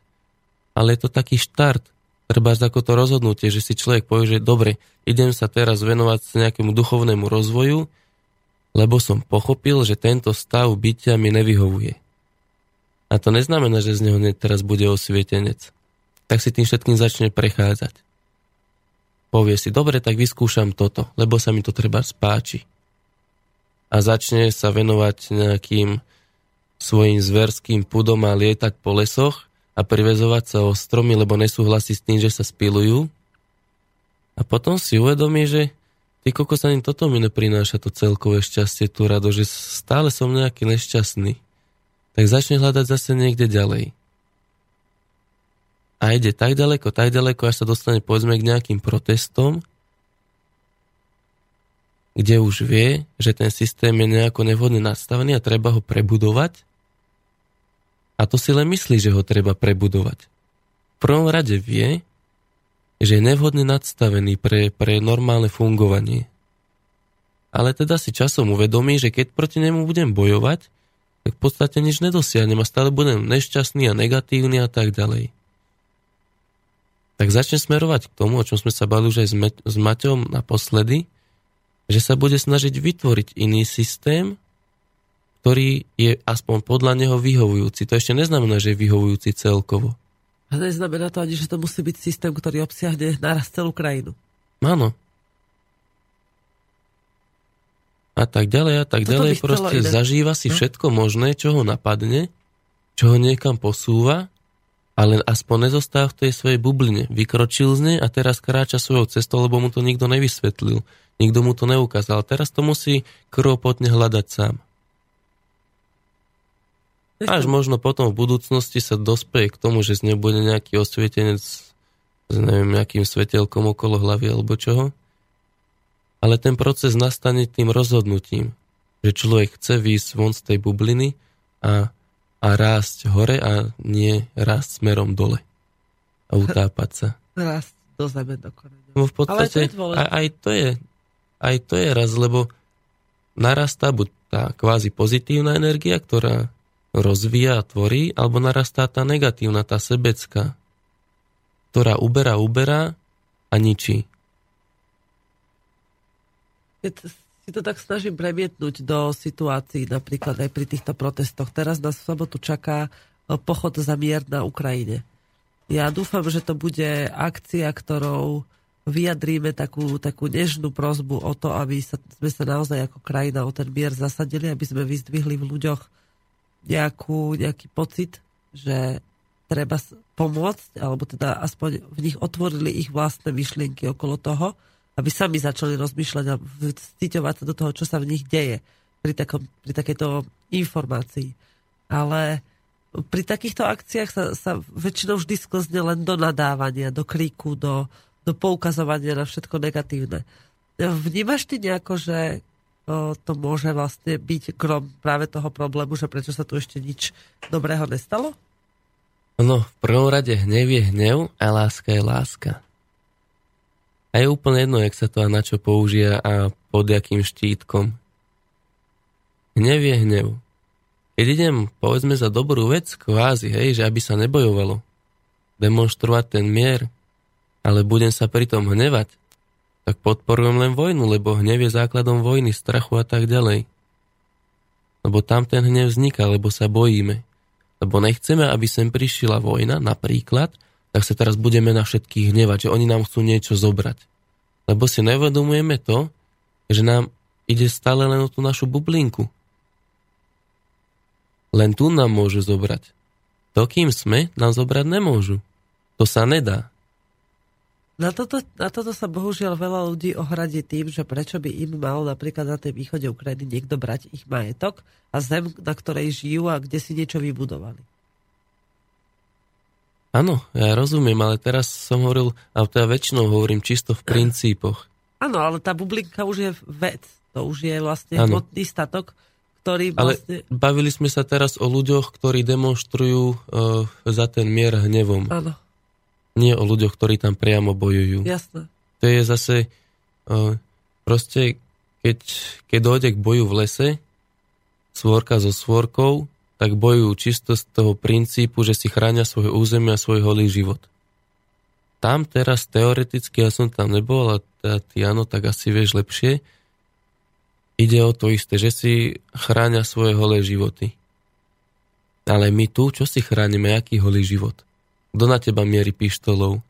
Ale je to taký štart, treba ako to rozhodnutie, že si človek povie, že dobre, idem sa teraz venovať nejakému duchovnému rozvoju, lebo som pochopil, že tento stav bytia mi nevyhovuje. A to neznamená, že z neho teraz bude osvietenec tak si tým všetkým začne prechádzať. Povie si, dobre, tak vyskúšam toto, lebo sa mi to treba spáči. A začne sa venovať nejakým svojim zverským pudom a lietať po lesoch a privezovať sa o stromy, lebo nesúhlasí s tým, že sa spilujú. A potom si uvedomí, že ty sa ním toto mi neprináša to celkové šťastie, tú rado, že stále som nejaký nešťastný. Tak začne hľadať zase niekde ďalej a ide tak ďaleko, tak ďaleko, až sa dostane povedzme k nejakým protestom, kde už vie, že ten systém je nejako nevhodne nastavený a treba ho prebudovať. A to si len myslí, že ho treba prebudovať. V prvom rade vie, že je nevhodne nadstavený pre, pre normálne fungovanie. Ale teda si časom uvedomí, že keď proti nemu budem bojovať, tak v podstate nič nedosiahnem a stále budem nešťastný a negatívny a tak ďalej tak začne smerovať k tomu, o čom sme sa bali už aj s, Me- s Maťom naposledy, že sa bude snažiť vytvoriť iný systém, ktorý je aspoň podľa neho vyhovujúci. To ešte neznamená, že je vyhovujúci celkovo. A neznamená to ani, že to musí byť systém, ktorý obsiahne naraz celú krajinu. Áno. A tak ďalej a tak Toto ďalej. Proste zažíva si no? všetko možné, čo ho napadne, čo ho niekam posúva, ale aspoň nezostáva v tej svojej bubline. Vykročil z nej a teraz kráča svojou cestou, lebo mu to nikto nevysvetlil. Nikto mu to neukázal. Teraz to musí krvopotne hľadať sám. Až možno potom v budúcnosti sa dospeje k tomu, že z neho bude nejaký osvietenec s neviem, nejakým svetelkom okolo hlavy alebo čoho. Ale ten proces nastane tým rozhodnutím, že človek chce výjsť von z tej bubliny a, a rásť hore a nie rásť smerom dole a utápať sa. Rásť do zeme do. No v podstate Ale to aj, aj, to je, aj to je raz, lebo narastá buď tá kvázi pozitívna energia, ktorá rozvíja a tvorí, alebo narastá tá negatívna, tá sebecká, ktorá uberá, uberá a ničí. Keď si to tak snažím premietnúť do situácií, napríklad aj pri týchto protestoch. Teraz nás v sobotu čaká e, pochod za mier na Ukrajine. Ja dúfam, že to bude akcia, ktorou vyjadríme takú, takú nežnú prozbu o to, aby sa, sme sa naozaj ako krajina o ten mier zasadili, aby sme vyzdvihli v ľuďoch nejakú, nejaký pocit, že treba pomôcť, alebo teda aspoň v nich otvorili ich vlastné myšlienky okolo toho, aby sami začali rozmýšľať a ciťovať sa do toho, čo sa v nich deje pri, takom, pri takejto informácii. Ale pri takýchto akciách sa, sa väčšinou vždy sklzne len do nadávania, do kríku, do, do poukazovania na všetko negatívne. Vnímaš ty nejako, že to môže vlastne byť krom práve toho problému, že prečo sa tu ešte nič dobrého nestalo? No, v prvom rade hnev je hnev a láska je láska. A je úplne jedno, jak sa to a na čo použia a pod jakým štítkom. Hnev je hnev. Keď idem, povedzme, za dobrú vec, kvázi, hej, že aby sa nebojovalo, demonstrovať ten mier, ale budem sa pritom hnevať, tak podporujem len vojnu, lebo hnev je základom vojny, strachu a tak ďalej. Lebo tam ten hnev vzniká, lebo sa bojíme. Lebo nechceme, aby sem prišla vojna, napríklad, tak sa teraz budeme na všetkých hnevať, že oni nám chcú niečo zobrať. Lebo si nevedomujeme to, že nám ide stále len o tú našu bublinku. Len tu nám môžu zobrať. To, kým sme, nám zobrať nemôžu. To sa nedá. Na toto, na toto sa bohužiaľ veľa ľudí ohradí tým, že prečo by im mal napríklad na tej východe Ukrajiny niekto brať ich majetok a zem, na ktorej žijú a kde si niečo vybudovali. Áno, ja rozumiem, ale teraz som hovoril, a teda väčšinou hovorím čisto v princípoch. Áno, ale tá bublinka už je vec. To už je vlastne ano. hmotný statok, ktorý vlastne... Ale bavili sme sa teraz o ľuďoch, ktorí demonstrujú uh, za ten mier hnevom. Áno nie o ľuďoch, ktorí tam priamo bojujú. Jasné. To je zase uh, proste, keď, keď dojde k boju v lese, svorka so svorkou, tak bojujú čisto z toho princípu, že si chránia svoje územie a svoj holý život. Tam teraz teoreticky, ja som tam nebol, ale teda ty áno, tak asi vieš lepšie, ide o to isté, že si chránia svoje holé životy. Ale my tu, čo si chránime, aký holý život? Kto na teba mierí pištolou?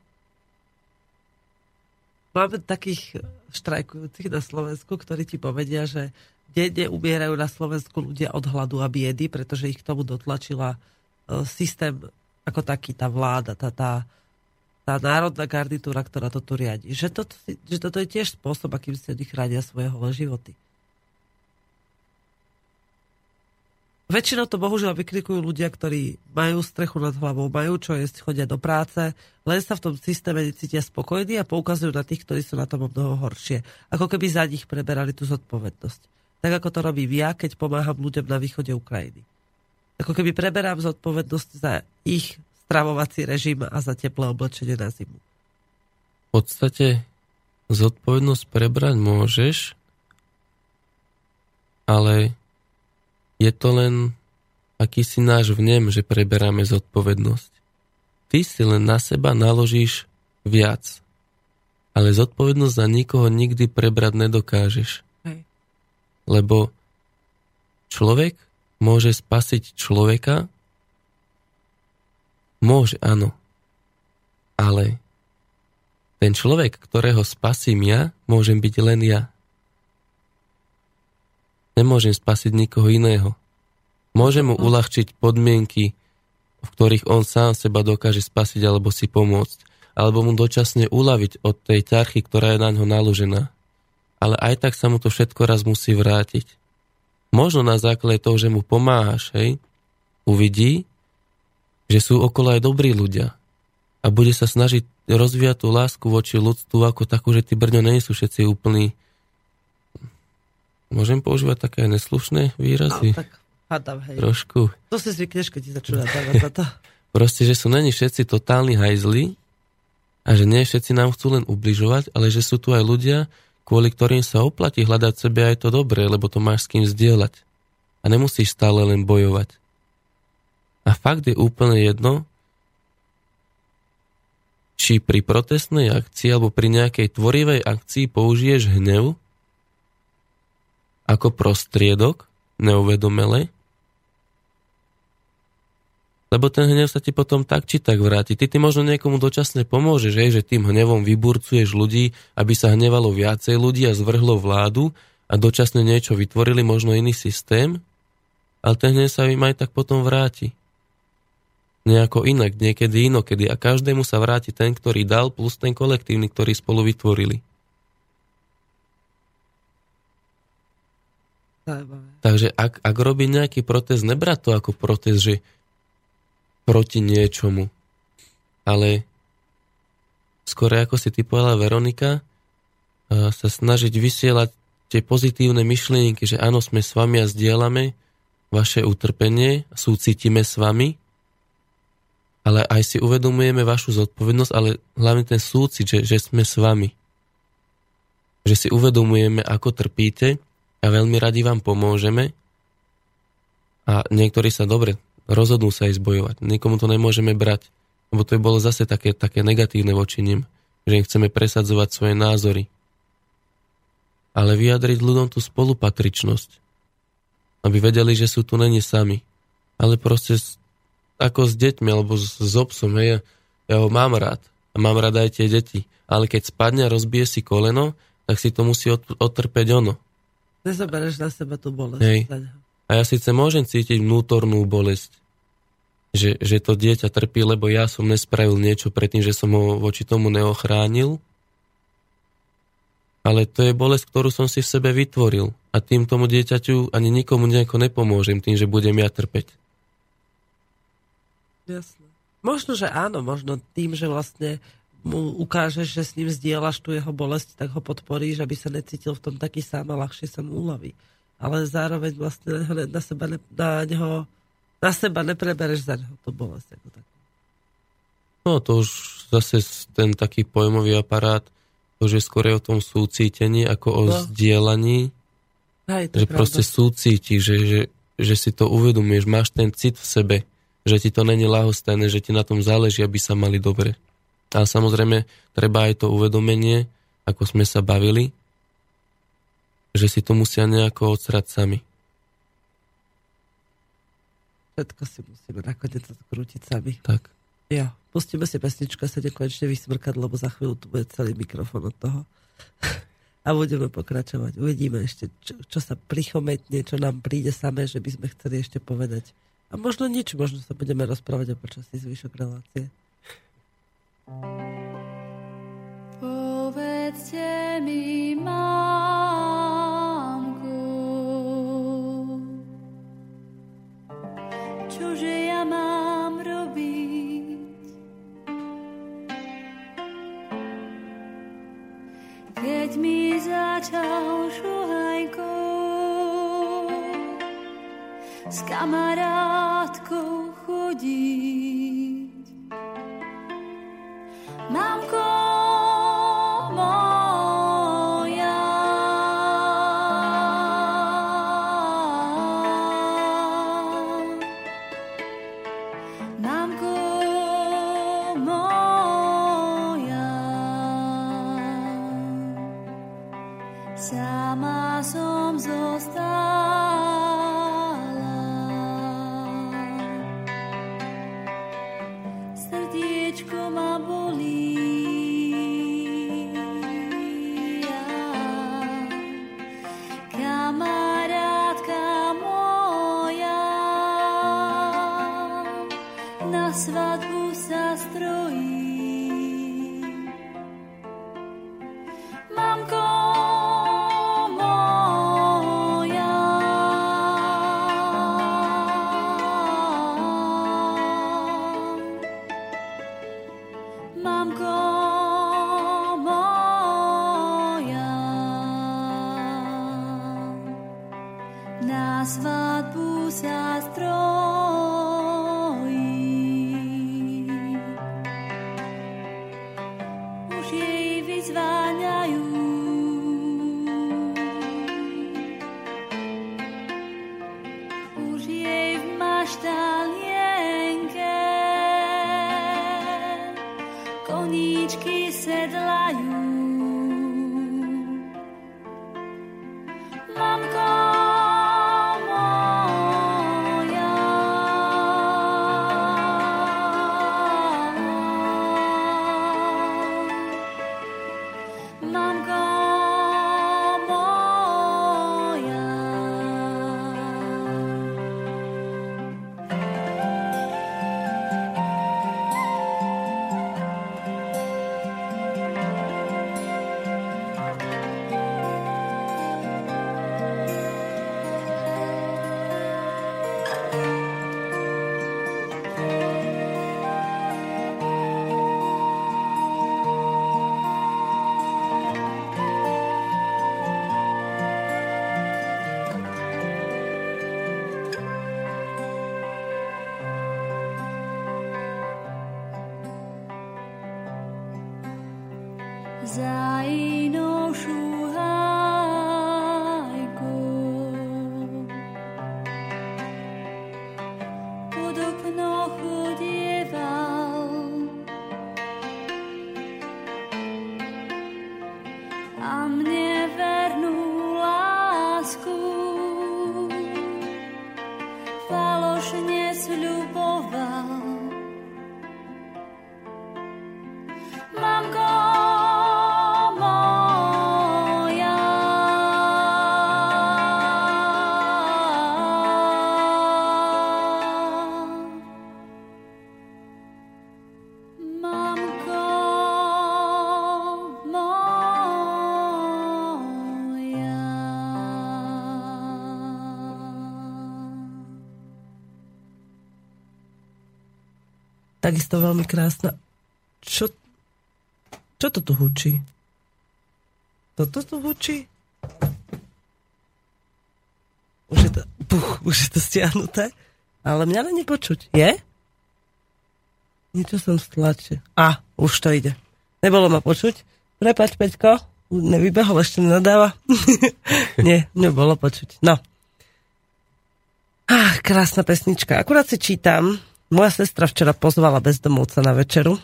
Máme takých štrajkujúcich na Slovensku, ktorí ti povedia, že denne umierajú na Slovensku ľudia od hladu a biedy, pretože ich k tomu dotlačila e, systém ako taký, tá vláda, tá, tá, tá národná garnitúra, ktorá to tu riadi. Že, to, že toto je tiež spôsob, akým si oni chránia svoje holé životy. Väčšinou to bohužiaľ vykrikujú ľudia, ktorí majú strechu nad hlavou, majú čo jesť, chodia do práce, len sa v tom systéme necítia spokojní a poukazujú na tých, ktorí sú na tom mnoho horšie. Ako keby za nich preberali tú zodpovednosť. Tak ako to robím ja, keď pomáham ľuďom na východe Ukrajiny. Ako keby preberám zodpovednosť za ich stravovací režim a za teplé oblečenie na zimu. V podstate zodpovednosť prebrať môžeš, ale je to len akýsi náš vnem, že preberáme zodpovednosť. Ty si len na seba naložíš viac. Ale zodpovednosť za nikoho nikdy prebrať nedokážeš. Lebo človek môže spasiť človeka? Môže, áno. Ale ten človek, ktorého spasím ja, môžem byť len ja. Nemôžem spasiť nikoho iného. Môžem mu uľahčiť podmienky, v ktorých on sám seba dokáže spasiť alebo si pomôcť. Alebo mu dočasne uľaviť od tej ťarchy, ktorá je na ňo naložená. Ale aj tak sa mu to všetko raz musí vrátiť. Možno na základe toho, že mu pomáhaš, hej, uvidí, že sú okolo aj dobrí ľudia. A bude sa snažiť rozvíjať tú lásku voči ľudstvu ako takú, že tí brňo nie sú všetci úplní Môžem používať také neslušné výrazy? No, tak hádam, hej. Trošku. To si zvykneš, keď ti začúva dávať za to. Proste, že sú není všetci totálni hajzli a že nie všetci nám chcú len ubližovať, ale že sú tu aj ľudia, kvôli ktorým sa oplatí hľadať sebe aj to dobré, lebo to máš s kým zdieľať. A nemusíš stále len bojovať. A fakt je úplne jedno, či pri protestnej akcii alebo pri nejakej tvorivej akcii použiješ hnev ako prostriedok neuvedomele, lebo ten hnev sa ti potom tak či tak vráti. Ty, ty možno niekomu dočasne pomôžeš, že, že tým hnevom vyburcuješ ľudí, aby sa hnevalo viacej ľudí a zvrhlo vládu a dočasne niečo vytvorili, možno iný systém, ale ten hnev sa im aj tak potom vráti. Nejako inak, niekedy inokedy a každému sa vráti ten, ktorý dal, plus ten kolektívny, ktorý spolu vytvorili. Takže ak, ak robí nejaký protest, nebrať to ako protest, že proti niečomu, ale skôr ako si ty povedala Veronika, sa snažiť vysielať tie pozitívne myšlienky, že áno, sme s vami a zdieľame vaše utrpenie, súcitíme s vami, ale aj si uvedomujeme vašu zodpovednosť, ale hlavne ten súcit, že, že sme s vami. Že si uvedomujeme, ako trpíte a veľmi radi vám pomôžeme a niektorí sa dobre rozhodnú sa ísť bojovať. Nikomu to nemôžeme brať, lebo to je bolo zase také, také negatívne voči nim, že im chceme presadzovať svoje názory. Ale vyjadriť ľuďom tú spolupatričnosť, aby vedeli, že sú tu není sami. Ale proste ako s deťmi alebo s, s obsom, hej, ja ho mám rád a mám rád aj tie deti. Ale keď spadne a rozbije si koleno, tak si to musí otrpeť ono. Nezobereš na seba tú bolesť. Hej. A ja síce môžem cítiť vnútornú bolesť, že, že to dieťa trpí, lebo ja som nespravil niečo predtým, že som ho voči tomu neochránil, ale to je bolesť, ktorú som si v sebe vytvoril a tým tomu dieťaťu ani nikomu nejako nepomôžem tým, že budem ja trpeť. Jasne. Možno, že áno, možno tým, že vlastne mu ukážeš, že s ním zdieľaš tú jeho bolesť, tak ho podporíš, aby sa necítil v tom taký sám a ľahšie sa mu uľaví. Ale zároveň vlastne na seba, ne, na neho, na seba neprebereš za neho tú bolesť. Ako tak. No to už zase ten taký pojmový aparát, to, že skôr je o tom súcítení ako o no. zdieľaní. Aj, to že pravda. proste súcíti, že, že, že si to uvedomuješ, máš ten cit v sebe, že ti to není lahostajné, že ti na tom záleží, aby sa mali dobre. Ale samozrejme, treba aj to uvedomenie, ako sme sa bavili, že si to musia nejako odsrať sami. Všetko si musíme nakoniec odkrútiť sami. Tak. Ja, pustíme si pesničku a sa nekonečne vysmrkať, lebo za chvíľu tu bude celý mikrofón od toho. a budeme pokračovať. Uvidíme ešte, čo, čo sa prichometne, čo nám príde samé, že by sme chceli ešte povedať. A možno nič, možno sa budeme rozprávať o počasí zvyšok relácie. Povedzte mi, mámku, mi začal šuhajkou s kamarátkou chodiť. Mamko moja, порожнє любов. Takisto veľmi krásna. Čo, čo to tu hučí? Toto tu hučí? Už je to, puch, už je to stiahnuté. Ale mňa len nepočuť. Je? Niečo som stlačil. A, už to ide. Nebolo ma počuť. Prepač, Peťko. Nevybehol, ešte nenadáva. Nie, nebolo počuť. No. Ach, krásna pesnička. Akurát si čítam. Moja sestra včera pozvala bezdomovca na večeru.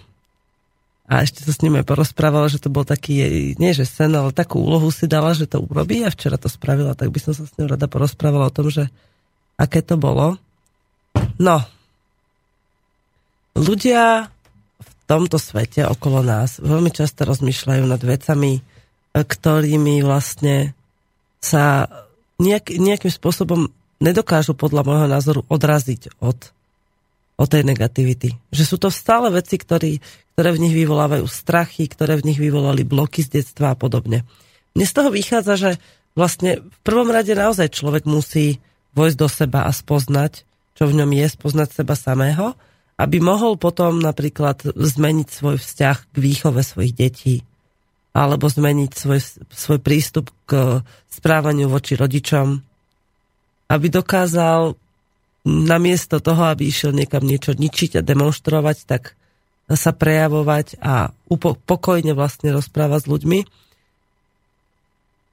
A ešte sa s ním aj porozprávala, že to bol taký jej, nie že sen, ale takú úlohu si dala, že to urobí a včera to spravila, tak by som sa s ním rada porozprávala o tom, že aké to bolo. No, ľudia v tomto svete okolo nás veľmi často rozmýšľajú nad vecami, ktorými vlastne sa nejak, nejakým spôsobom nedokážu podľa môjho názoru odraziť od, od tej negativity. Že sú to stále veci, ktorý, ktoré v nich vyvolávajú strachy, ktoré v nich vyvolali bloky z detstva a podobne. Mne z toho vychádza, že vlastne v prvom rade naozaj človek musí vojsť do seba a spoznať, čo v ňom je, spoznať seba samého, aby mohol potom napríklad zmeniť svoj vzťah k výchove svojich detí, alebo zmeniť svoj, svoj prístup k správaniu voči rodičom, aby dokázal namiesto toho, aby išiel niekam niečo ničiť a demonstrovať, tak sa prejavovať a upo- pokojne vlastne rozprávať s ľuďmi.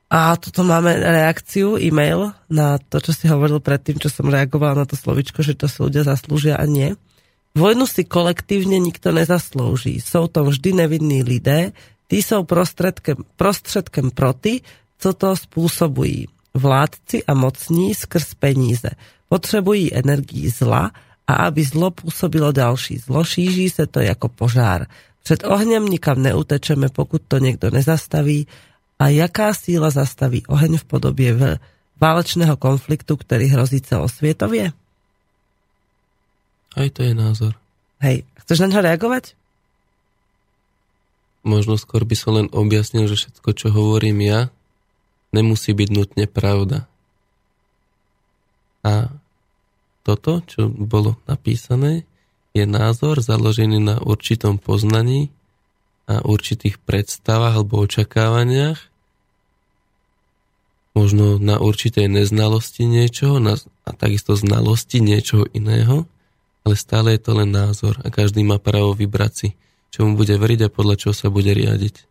A toto máme reakciu, e-mail na to, čo si hovoril predtým, čo som reagovala na to slovičko, že to si ľudia zaslúžia a nie. Vojnu si kolektívne nikto nezaslúži. Sú to vždy nevinní lidé, tí sú prostredkem, prostředkem proti, co to spôsobují. Vládci a mocní skrz peníze. Potřebují energii zla a aby zlo pôsobilo ďalší zlo, šíří sa to ako požár. Před ohňem nikam neutečeme, pokud to niekto nezastaví. A jaká síla zastaví oheň v podobie válečného konfliktu, ktorý hrozí celosvietovie? Aj to je názor. Hej, chceš na ňo reagovať? Možno skôr by som len objasnil, že všetko, čo hovorím ja, nemusí byť nutne pravda. A toto, čo bolo napísané, je názor založený na určitom poznaní a určitých predstavách alebo očakávaniach, možno na určitej neznalosti niečoho a takisto znalosti niečoho iného, ale stále je to len názor a každý má právo vybrať si, čo mu bude veriť a podľa čoho sa bude riadiť.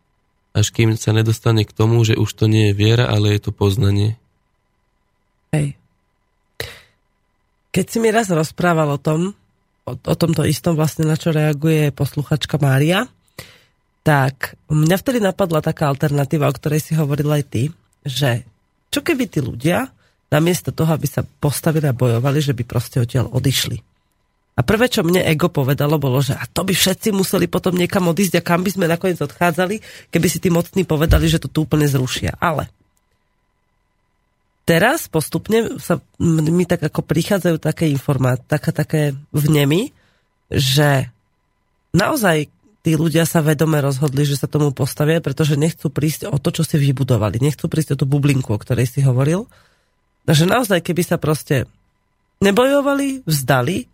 Až kým sa nedostane k tomu, že už to nie je viera, ale je to poznanie. Hej. Keď si mi raz rozprával o tom, o, o tomto istom vlastne, na čo reaguje posluchačka Mária, tak mňa vtedy napadla taká alternatíva, o ktorej si hovoril aj ty, že čo keby tí ľudia, namiesto toho, aby sa postavili a bojovali, že by proste odtiaľ odišli. A prvé, čo mne ego povedalo, bolo, že a to by všetci museli potom niekam odísť a kam by sme nakoniec odchádzali, keby si tí mocní povedali, že to tu úplne zrušia. Ale teraz postupne sa mi tak ako prichádzajú také informácie, také, také vnemy, že naozaj tí ľudia sa vedome rozhodli, že sa tomu postavia, pretože nechcú prísť o to, čo si vybudovali. Nechcú prísť o tú bublinku, o ktorej si hovoril. Takže naozaj, keby sa proste nebojovali, vzdali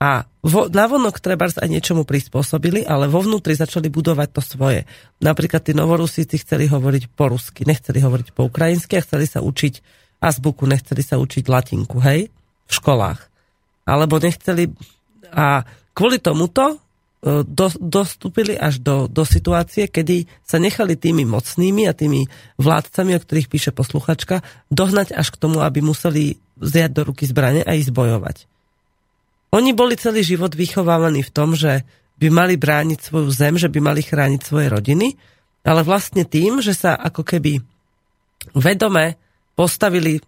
a vo, navonok treba aj niečomu prispôsobili, ale vo vnútri začali budovať to svoje. Napríklad tí novorusíci chceli hovoriť po rusky, nechceli hovoriť po ukrajinsky a chceli sa učiť azbuku, nechceli sa učiť latinku, hej, v školách. Alebo nechceli... A kvôli tomuto E, do, dostúpili až do, do situácie, kedy sa nechali tými mocnými a tými vládcami, o ktorých píše posluchačka, dohnať až k tomu, aby museli vziať do ruky zbrane a ísť bojovať. Oni boli celý život vychovávaní v tom, že by mali brániť svoju zem, že by mali chrániť svoje rodiny, ale vlastne tým, že sa ako keby vedome postavili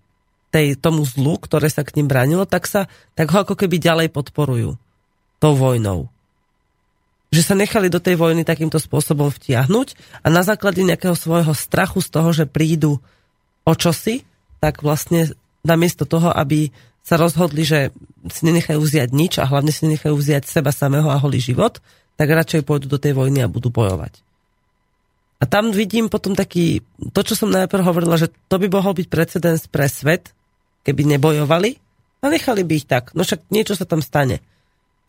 tej, tomu zlu, ktoré sa k ním bránilo, tak, sa, tak ho ako keby ďalej podporujú tou vojnou že sa nechali do tej vojny takýmto spôsobom vtiahnuť a na základe nejakého svojho strachu z toho, že prídu o čosi, tak vlastne namiesto toho, aby sa rozhodli, že si nenechajú vziať nič a hlavne si nenechajú vziať seba samého a holý život, tak radšej pôjdu do tej vojny a budú bojovať. A tam vidím potom taký, to čo som najprv hovorila, že to by mohol byť precedens pre svet, keby nebojovali a nechali by ich tak. No však niečo sa tam stane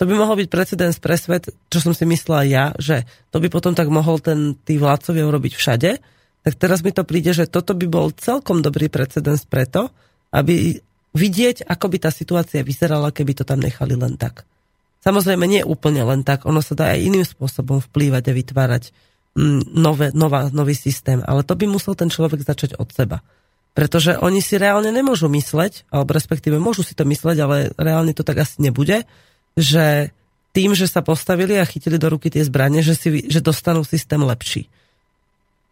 to by mohol byť precedens pre svet, čo som si myslela ja, že to by potom tak mohol ten, tí vládcovia urobiť všade, tak teraz mi to príde, že toto by bol celkom dobrý precedens preto, aby vidieť, ako by tá situácia vyzerala, keby to tam nechali len tak. Samozrejme, nie úplne len tak, ono sa dá aj iným spôsobom vplývať a vytvárať nové, nová, nový systém, ale to by musel ten človek začať od seba. Pretože oni si reálne nemôžu mysleť, alebo respektíve môžu si to mysleť, ale reálne to tak asi nebude, že tým, že sa postavili a chytili do ruky tie zbranie, že, si, že dostanú systém lepší.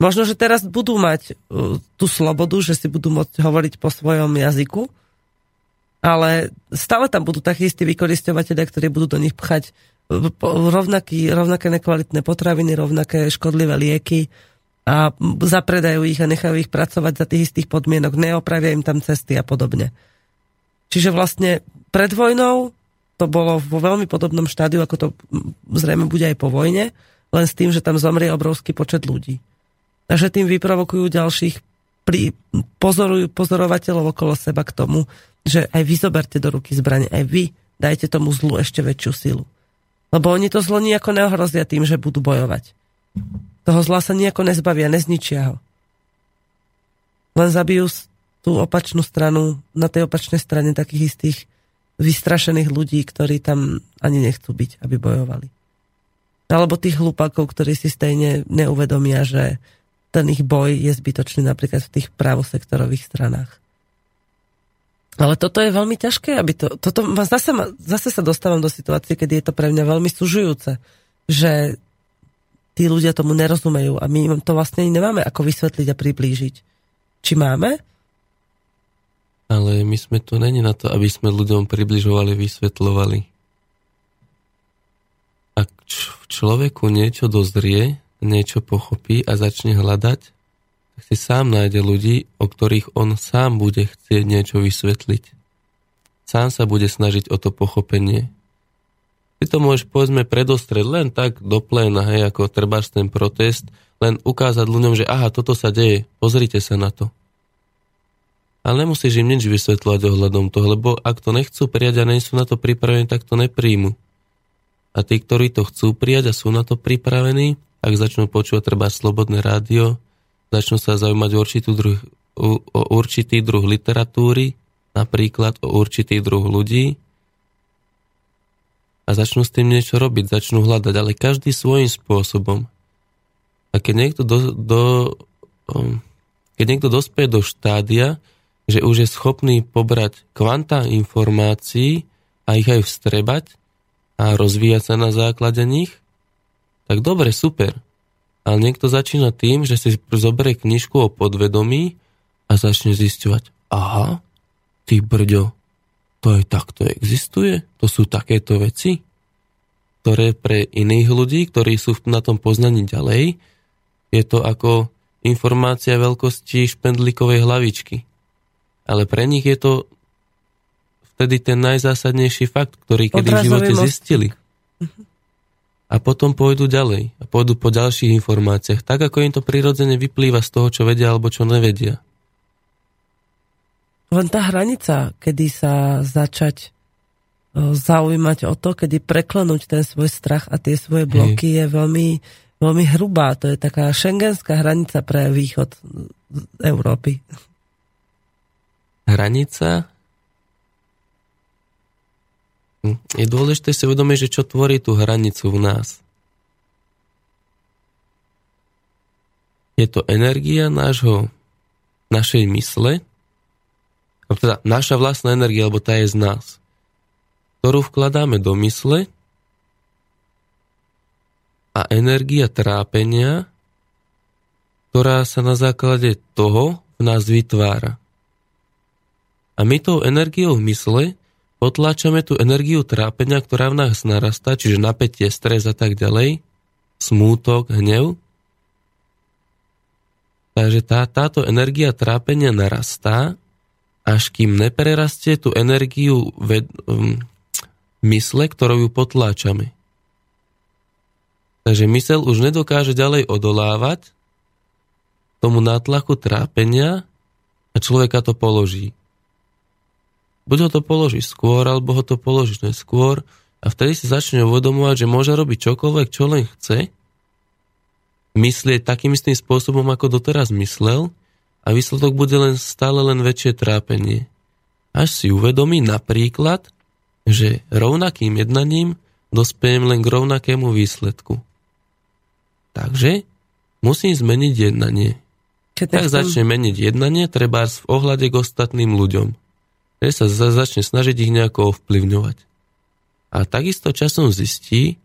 Možno, že teraz budú mať uh, tú slobodu, že si budú môcť hovoriť po svojom jazyku, ale stále tam budú takí istí vykoristovateľia, ktorí budú do nich pchať rovnaký, rovnaké nekvalitné potraviny, rovnaké škodlivé lieky a zapredajú ich a nechajú ich pracovať za tých istých podmienok, neopravia im tam cesty a podobne. Čiže vlastne pred vojnou to bolo vo veľmi podobnom štádiu, ako to zrejme bude aj po vojne, len s tým, že tam zomrie obrovský počet ľudí. Takže tým vyprovokujú ďalších pri, pozorujú pozorovateľov okolo seba k tomu, že aj vy zoberte do ruky zbranie, aj vy dajte tomu zlu ešte väčšiu silu. Lebo oni to zlo nejako neohrozia tým, že budú bojovať. Toho zla sa nejako nezbavia, nezničia ho. Len zabijú tú opačnú stranu, na tej opačnej strane takých istých vystrašených ľudí, ktorí tam ani nechcú byť, aby bojovali. Alebo tých hlupakov, ktorí si stejne neuvedomia, že ten ich boj je zbytočný napríklad v tých právosektorových stranách. Ale toto je veľmi ťažké, aby to, toto zase, zase sa dostávam do situácie, kedy je to pre mňa veľmi sužujúce, že tí ľudia tomu nerozumejú a my to vlastne nemáme ako vysvetliť a priblížiť. Či máme? Ale my sme tu není na to, aby sme ľuďom približovali, vysvetľovali. Ak v človeku niečo dozrie, niečo pochopí a začne hľadať, si sám nájde ľudí, o ktorých on sám bude chcieť niečo vysvetliť. Sám sa bude snažiť o to pochopenie. ty to môžeš povedzme predostrieť len tak do pléna, hej, ako trebárs ten protest, len ukázať ľuďom, že aha, toto sa deje, pozrite sa na to. Ale nemusíš im nič vysvetľovať ohľadom toho, lebo ak to nechcú prijať a nie sú na to pripravení, tak to nepríjmu. A tí, ktorí to chcú prijať a sú na to pripravení, ak začnú počúvať treba slobodné rádio, začnú sa zaujímať určitý druh, o určitý druh literatúry, napríklad o určitý druh ľudí, a začnú s tým niečo robiť, začnú hľadať, ale každý svojím spôsobom. A keď niekto, do, do, um, keď niekto dospeje do štádia, že už je schopný pobrať kvanta informácií a ich aj vstrebať a rozvíjať sa na základe nich, tak dobre, super. Ale niekto začína tým, že si zoberie knižku o podvedomí a začne zisťovať, aha, ty brďo, to aj takto existuje? To sú takéto veci? Ktoré pre iných ľudí, ktorí sú na tom poznaní ďalej, je to ako informácia veľkosti špendlíkovej hlavičky. Ale pre nich je to vtedy ten najzásadnejší fakt, ktorý kedy v živote most. zistili. A potom pôjdu ďalej a pôjdu po ďalších informáciách, tak ako im to prirodzene vyplýva z toho, čo vedia alebo čo nevedia. Len tá hranica, kedy sa začať e, zaujímať o to, kedy preklenúť ten svoj strach a tie svoje bloky Hej. je veľmi, veľmi hrubá. To je taká šengenská hranica pre východ Európy. Hranica? Je dôležité si uvedomiť, že čo tvorí tú hranicu v nás. Je to energia nášho, našej mysle, teda naša vlastná energia, alebo tá je z nás, ktorú vkladáme do mysle a energia trápenia, ktorá sa na základe toho v nás vytvára. A my tou energiou v mysle potláčame tú energiu trápenia, ktorá v nás narastá, čiže napätie, stres a tak ďalej, smútok, hnev. Takže tá, táto energia trápenia narastá až kým neprerastie tú energiu ved, um, mysle, ktorou ju potláčame. Takže mysel už nedokáže ďalej odolávať tomu nátlaku trápenia a človeka to položí. Buď ho to položí skôr, alebo ho to položí neskôr a vtedy si začne uvedomovať, že môže robiť čokoľvek, čo len chce, myslieť takým istým spôsobom, ako doteraz myslel a výsledok bude len stále len väčšie trápenie. Až si uvedomí napríklad, že rovnakým jednaním dospejem len k rovnakému výsledku. Takže musím zmeniť jednanie. Keď tak začne meniť jednanie, treba v ohľade k ostatným ľuďom. Keď sa začne snažiť ich nejako ovplyvňovať. A takisto časom zistí,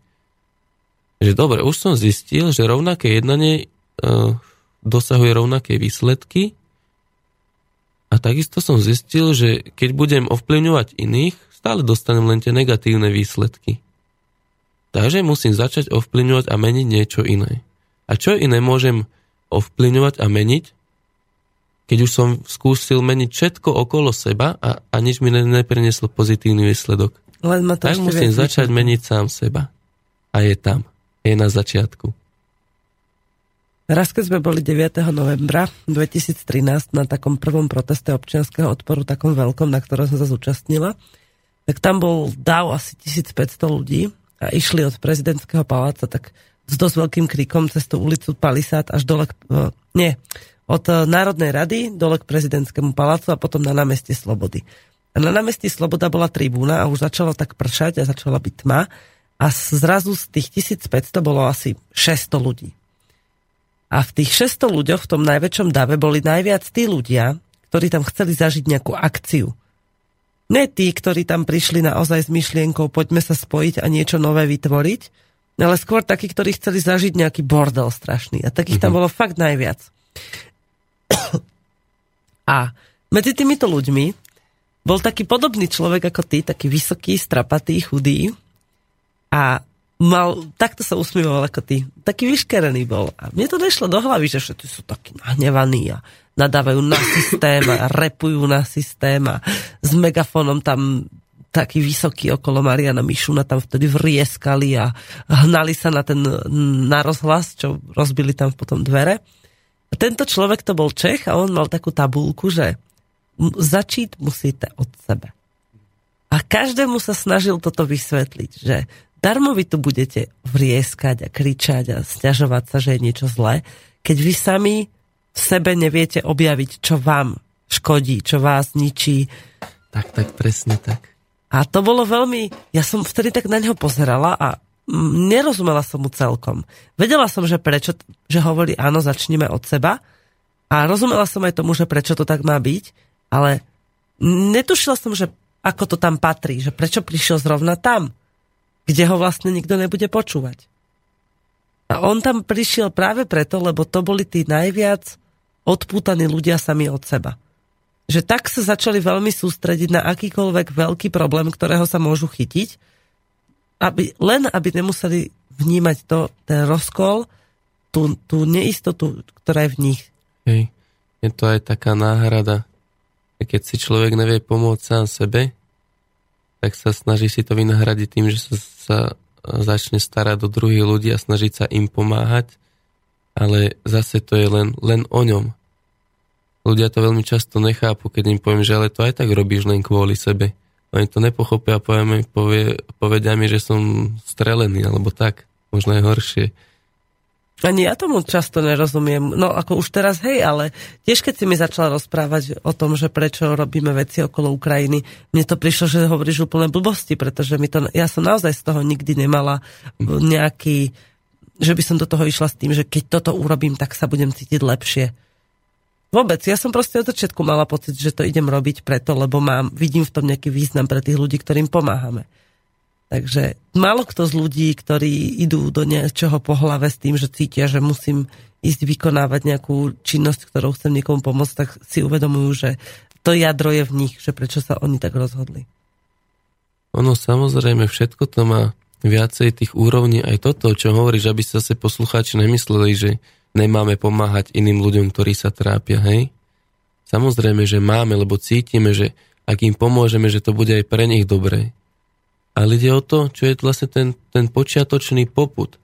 že dobre, už som zistil, že rovnaké jednanie uh, dosahuje rovnaké výsledky. A takisto som zistil, že keď budem ovplyvňovať iných, stále dostanem len tie negatívne výsledky. Takže musím začať ovplyvňovať a meniť niečo iné. A čo iné môžem ovplyvňovať a meniť, keď už som skúsil meniť všetko okolo seba a, a nič mi neprineslo pozitívny výsledok. Len ma to tak musím začať meniť sám seba. A je tam. Je na začiatku. Raz, keď sme boli 9. novembra 2013 na takom prvom proteste občianského odporu, takom veľkom, na ktorom som sa zúčastnila, tak tam bol dáv asi 1500 ľudí a išli od prezidentského paláca tak s dosť veľkým krikom cez tú ulicu Palisát až dole, uh, nie, od uh, Národnej rady dole k prezidentskému palácu a potom na námestie Slobody. A na námestí Sloboda bola tribúna a už začalo tak pršať a začala byť tma a zrazu z tých 1500 bolo asi 600 ľudí. A v tých 600 ľuďoch v tom najväčšom dave boli najviac tí ľudia, ktorí tam chceli zažiť nejakú akciu. Ne tí, ktorí tam prišli naozaj s myšlienkou poďme sa spojiť a niečo nové vytvoriť, ale skôr takí, ktorí chceli zažiť nejaký bordel strašný. A takých tam mhm. bolo fakt najviac. A medzi týmito ľuďmi bol taký podobný človek ako ty, taký vysoký, strapatý, chudý. A mal, takto sa usmieval ako ty. Taký vyškerený bol. A mne to nešlo do hlavy, že všetci sú takí nahnevaní a nadávajú na systém a repujú na systém a s megafónom tam takí vysokí okolo Mariana Mišuna tam vtedy vrieskali a hnali sa na ten na rozhlas, čo rozbili tam potom dvere. Tento človek to bol Čech a on mal takú tabulku, že začít musíte od sebe. A každému sa snažil toto vysvetliť, že darmo vy tu budete vrieskať a kričať a stiažovať sa, že je niečo zlé, keď vy sami v sebe neviete objaviť, čo vám škodí, čo vás ničí. Tak, tak, presne tak. A to bolo veľmi... Ja som vtedy tak na neho pozerala a nerozumela som mu celkom. Vedela som, že prečo, že hovorí áno, začneme od seba a rozumela som aj tomu, že prečo to tak má byť, ale netušila som, že ako to tam patrí, že prečo prišiel zrovna tam kde ho vlastne nikto nebude počúvať. A on tam prišiel práve preto, lebo to boli tí najviac odpútaní ľudia sami od seba. Že tak sa začali veľmi sústrediť na akýkoľvek veľký problém, ktorého sa môžu chytiť, aby, len aby nemuseli vnímať to, ten rozkol, tú, tú neistotu, ktorá je v nich. Hej. Je to aj taká náhrada. Keď si človek nevie pomôcť sám sebe, tak sa snaží si to vynahradiť tým, že sa, sa začne starať do druhých ľudí a snažiť sa im pomáhať, ale zase to je len, len o ňom. Ľudia to veľmi často nechápu, keď im poviem, že ale to aj tak robíš len kvôli sebe. Oni to nepochopia a povie, povie, povedia mi, že som strelený, alebo tak, možno aj horšie. Ani ja tomu často nerozumiem. No ako už teraz, hej, ale tiež keď si mi začala rozprávať o tom, že prečo robíme veci okolo Ukrajiny, mne to prišlo, že hovoríš úplne blbosti, pretože mi to, ja som naozaj z toho nikdy nemala nejaký, že by som do toho išla s tým, že keď toto urobím, tak sa budem cítiť lepšie. Vôbec, ja som proste od začiatku mala pocit, že to idem robiť preto, lebo mám, vidím v tom nejaký význam pre tých ľudí, ktorým pomáhame. Takže málo kto z ľudí, ktorí idú do niečoho po hlave s tým, že cítia, že musím ísť vykonávať nejakú činnosť, ktorou chcem niekomu pomôcť, tak si uvedomujú, že to jadro je v nich, že prečo sa oni tak rozhodli. Ono samozrejme všetko to má viacej tých úrovní. Aj toto, čo hovoríš, aby sa zase poslucháči nemysleli, že nemáme pomáhať iným ľuďom, ktorí sa trápia, hej? Samozrejme, že máme, lebo cítime, že ak im pomôžeme, že to bude aj pre nich dobré. Ale ide o to, čo je vlastne ten, ten počiatočný poput.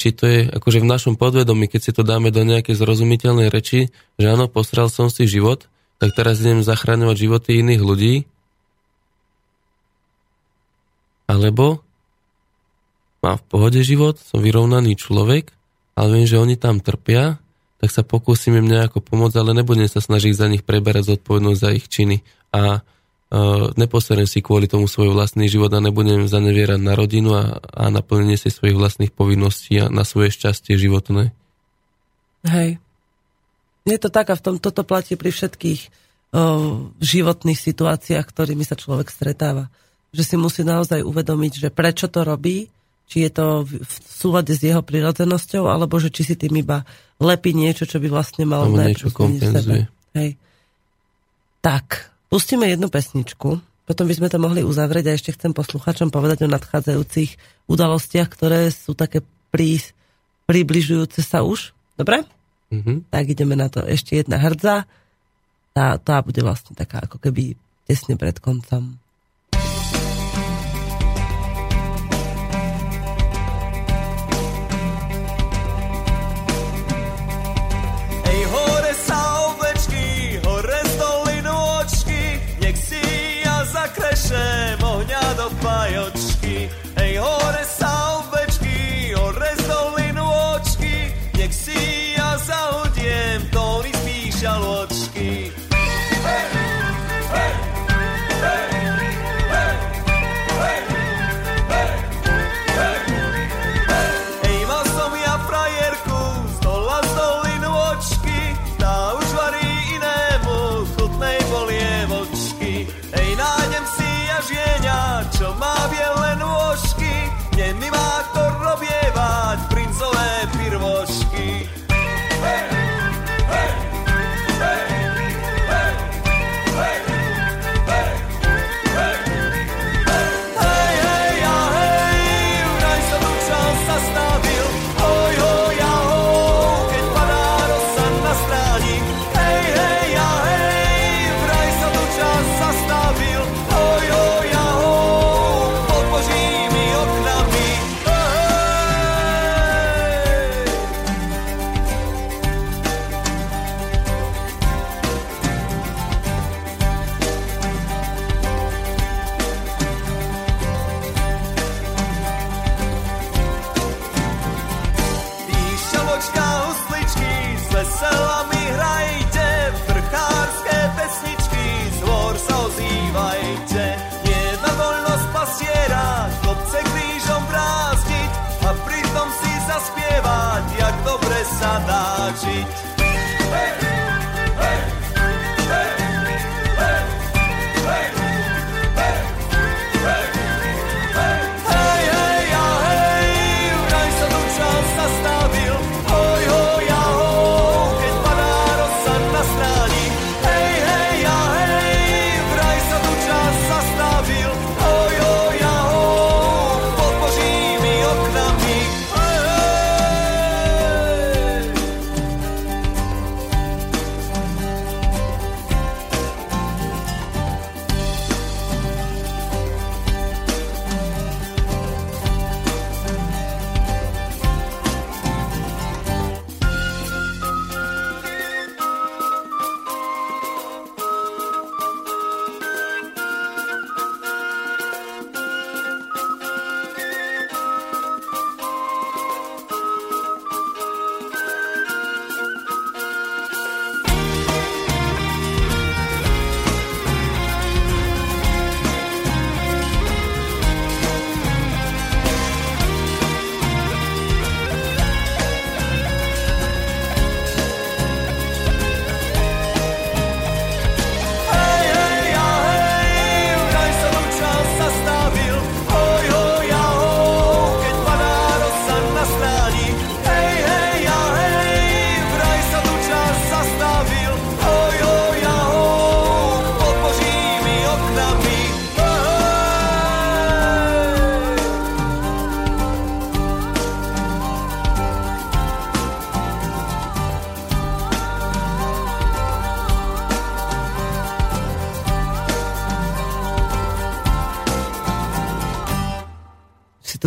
Či to je akože v našom podvedomí, keď si to dáme do nejakej zrozumiteľnej reči, že áno, posral som si život, tak teraz idem zachráňovať životy iných ľudí. Alebo mám v pohode život, som vyrovnaný človek, ale viem, že oni tam trpia, tak sa pokúsim im nejako pomôcť, ale nebudem sa snažiť za nich preberať zodpovednosť za ich činy. A uh, neposerem si kvôli tomu svoj vlastný život a nebudem zanevierať na rodinu a, a naplnenie si svojich vlastných povinností a na svoje šťastie životné. Hej. Je to tak a v tom toto platí pri všetkých uh, životných situáciách, ktorými sa človek stretáva. Že si musí naozaj uvedomiť, že prečo to robí, či je to v, súlade s jeho prirodzenosťou, alebo že či si tým iba lepí niečo, čo by vlastne mal niečo kompenzuje. Hej. Tak, Pustíme jednu pesničku, potom by sme to mohli uzavrieť a ešte chcem posluchačom povedať o nadchádzajúcich udalostiach, ktoré sú také prí, približujúce sa už. Dobre? Mm-hmm. Tak ideme na to. Ešte jedna hrdza. Tá, tá bude vlastne taká ako keby tesne pred koncom.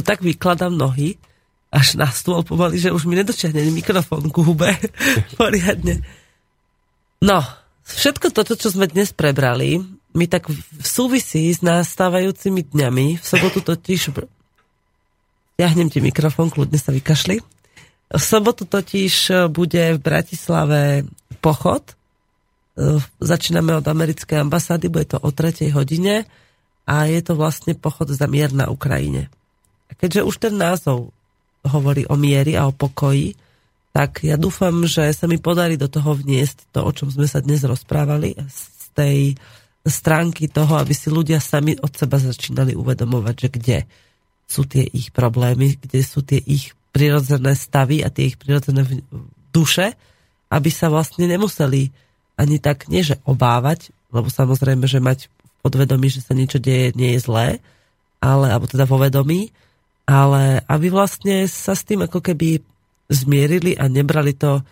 Tu tak vykladám nohy, až na stôl pomaly, že už mi nedočiahne mikrofón ku hube. Poriadne. No, všetko toto, čo sme dnes prebrali, mi tak v- súvisí s nastávajúcimi dňami. V sobotu totiž... Ťahnem ti mikrofón, kľudne sa vykašli. V sobotu totiž e, bude v Bratislave pochod. E, Začíname od americkej ambasády, bude to o 3. hodine a je to vlastne pochod za mier na Ukrajine. Keďže už ten názov hovorí o miery a o pokoji, tak ja dúfam, že sa mi podarí do toho vniesť to, o čom sme sa dnes rozprávali, z tej stránky toho, aby si ľudia sami od seba začínali uvedomovať, že kde sú tie ich problémy, kde sú tie ich prirodzené stavy a tie ich prirodzené duše, aby sa vlastne nemuseli ani tak, nie že obávať, lebo samozrejme, že mať v podvedomí, že sa niečo deje, nie je zlé, ale, alebo teda vo vedomí, ale aby vlastne sa s tým ako keby zmierili a nebrali to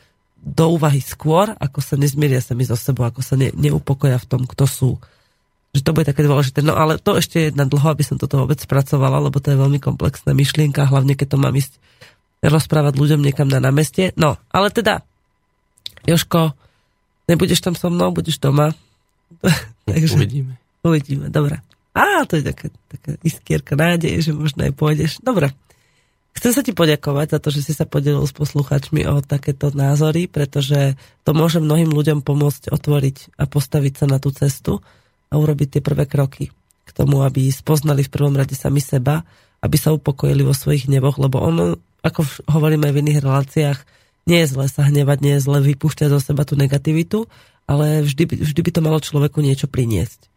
do úvahy skôr, ako sa nezmieria sami so sebou, ako sa ne, neupokoja v tom, kto sú. Že to bude také dôležité. No ale to ešte je na dlho, aby som toto vôbec spracovala, lebo to je veľmi komplexná myšlienka, hlavne keď to mám ísť rozprávať ľuďom niekam na námestie. No, ale teda, Joško, nebudeš tam so mnou, budeš doma. Takže Uvidíme. uvidíme, dobre. Á, to je taká, taká iskierka nádeje, že možno aj pôjdeš. Dobre. Chcem sa ti poďakovať za to, že si sa podelil s poslucháčmi o takéto názory, pretože to môže mnohým ľuďom pomôcť otvoriť a postaviť sa na tú cestu a urobiť tie prvé kroky k tomu, aby spoznali v prvom rade sami seba, aby sa upokojili vo svojich hnevoch, lebo ono, ako hovoríme v iných reláciách, nie je zle sa hnevať, nie je zle vypúšťať zo seba tú negativitu, ale vždy, vždy by to malo človeku niečo priniesť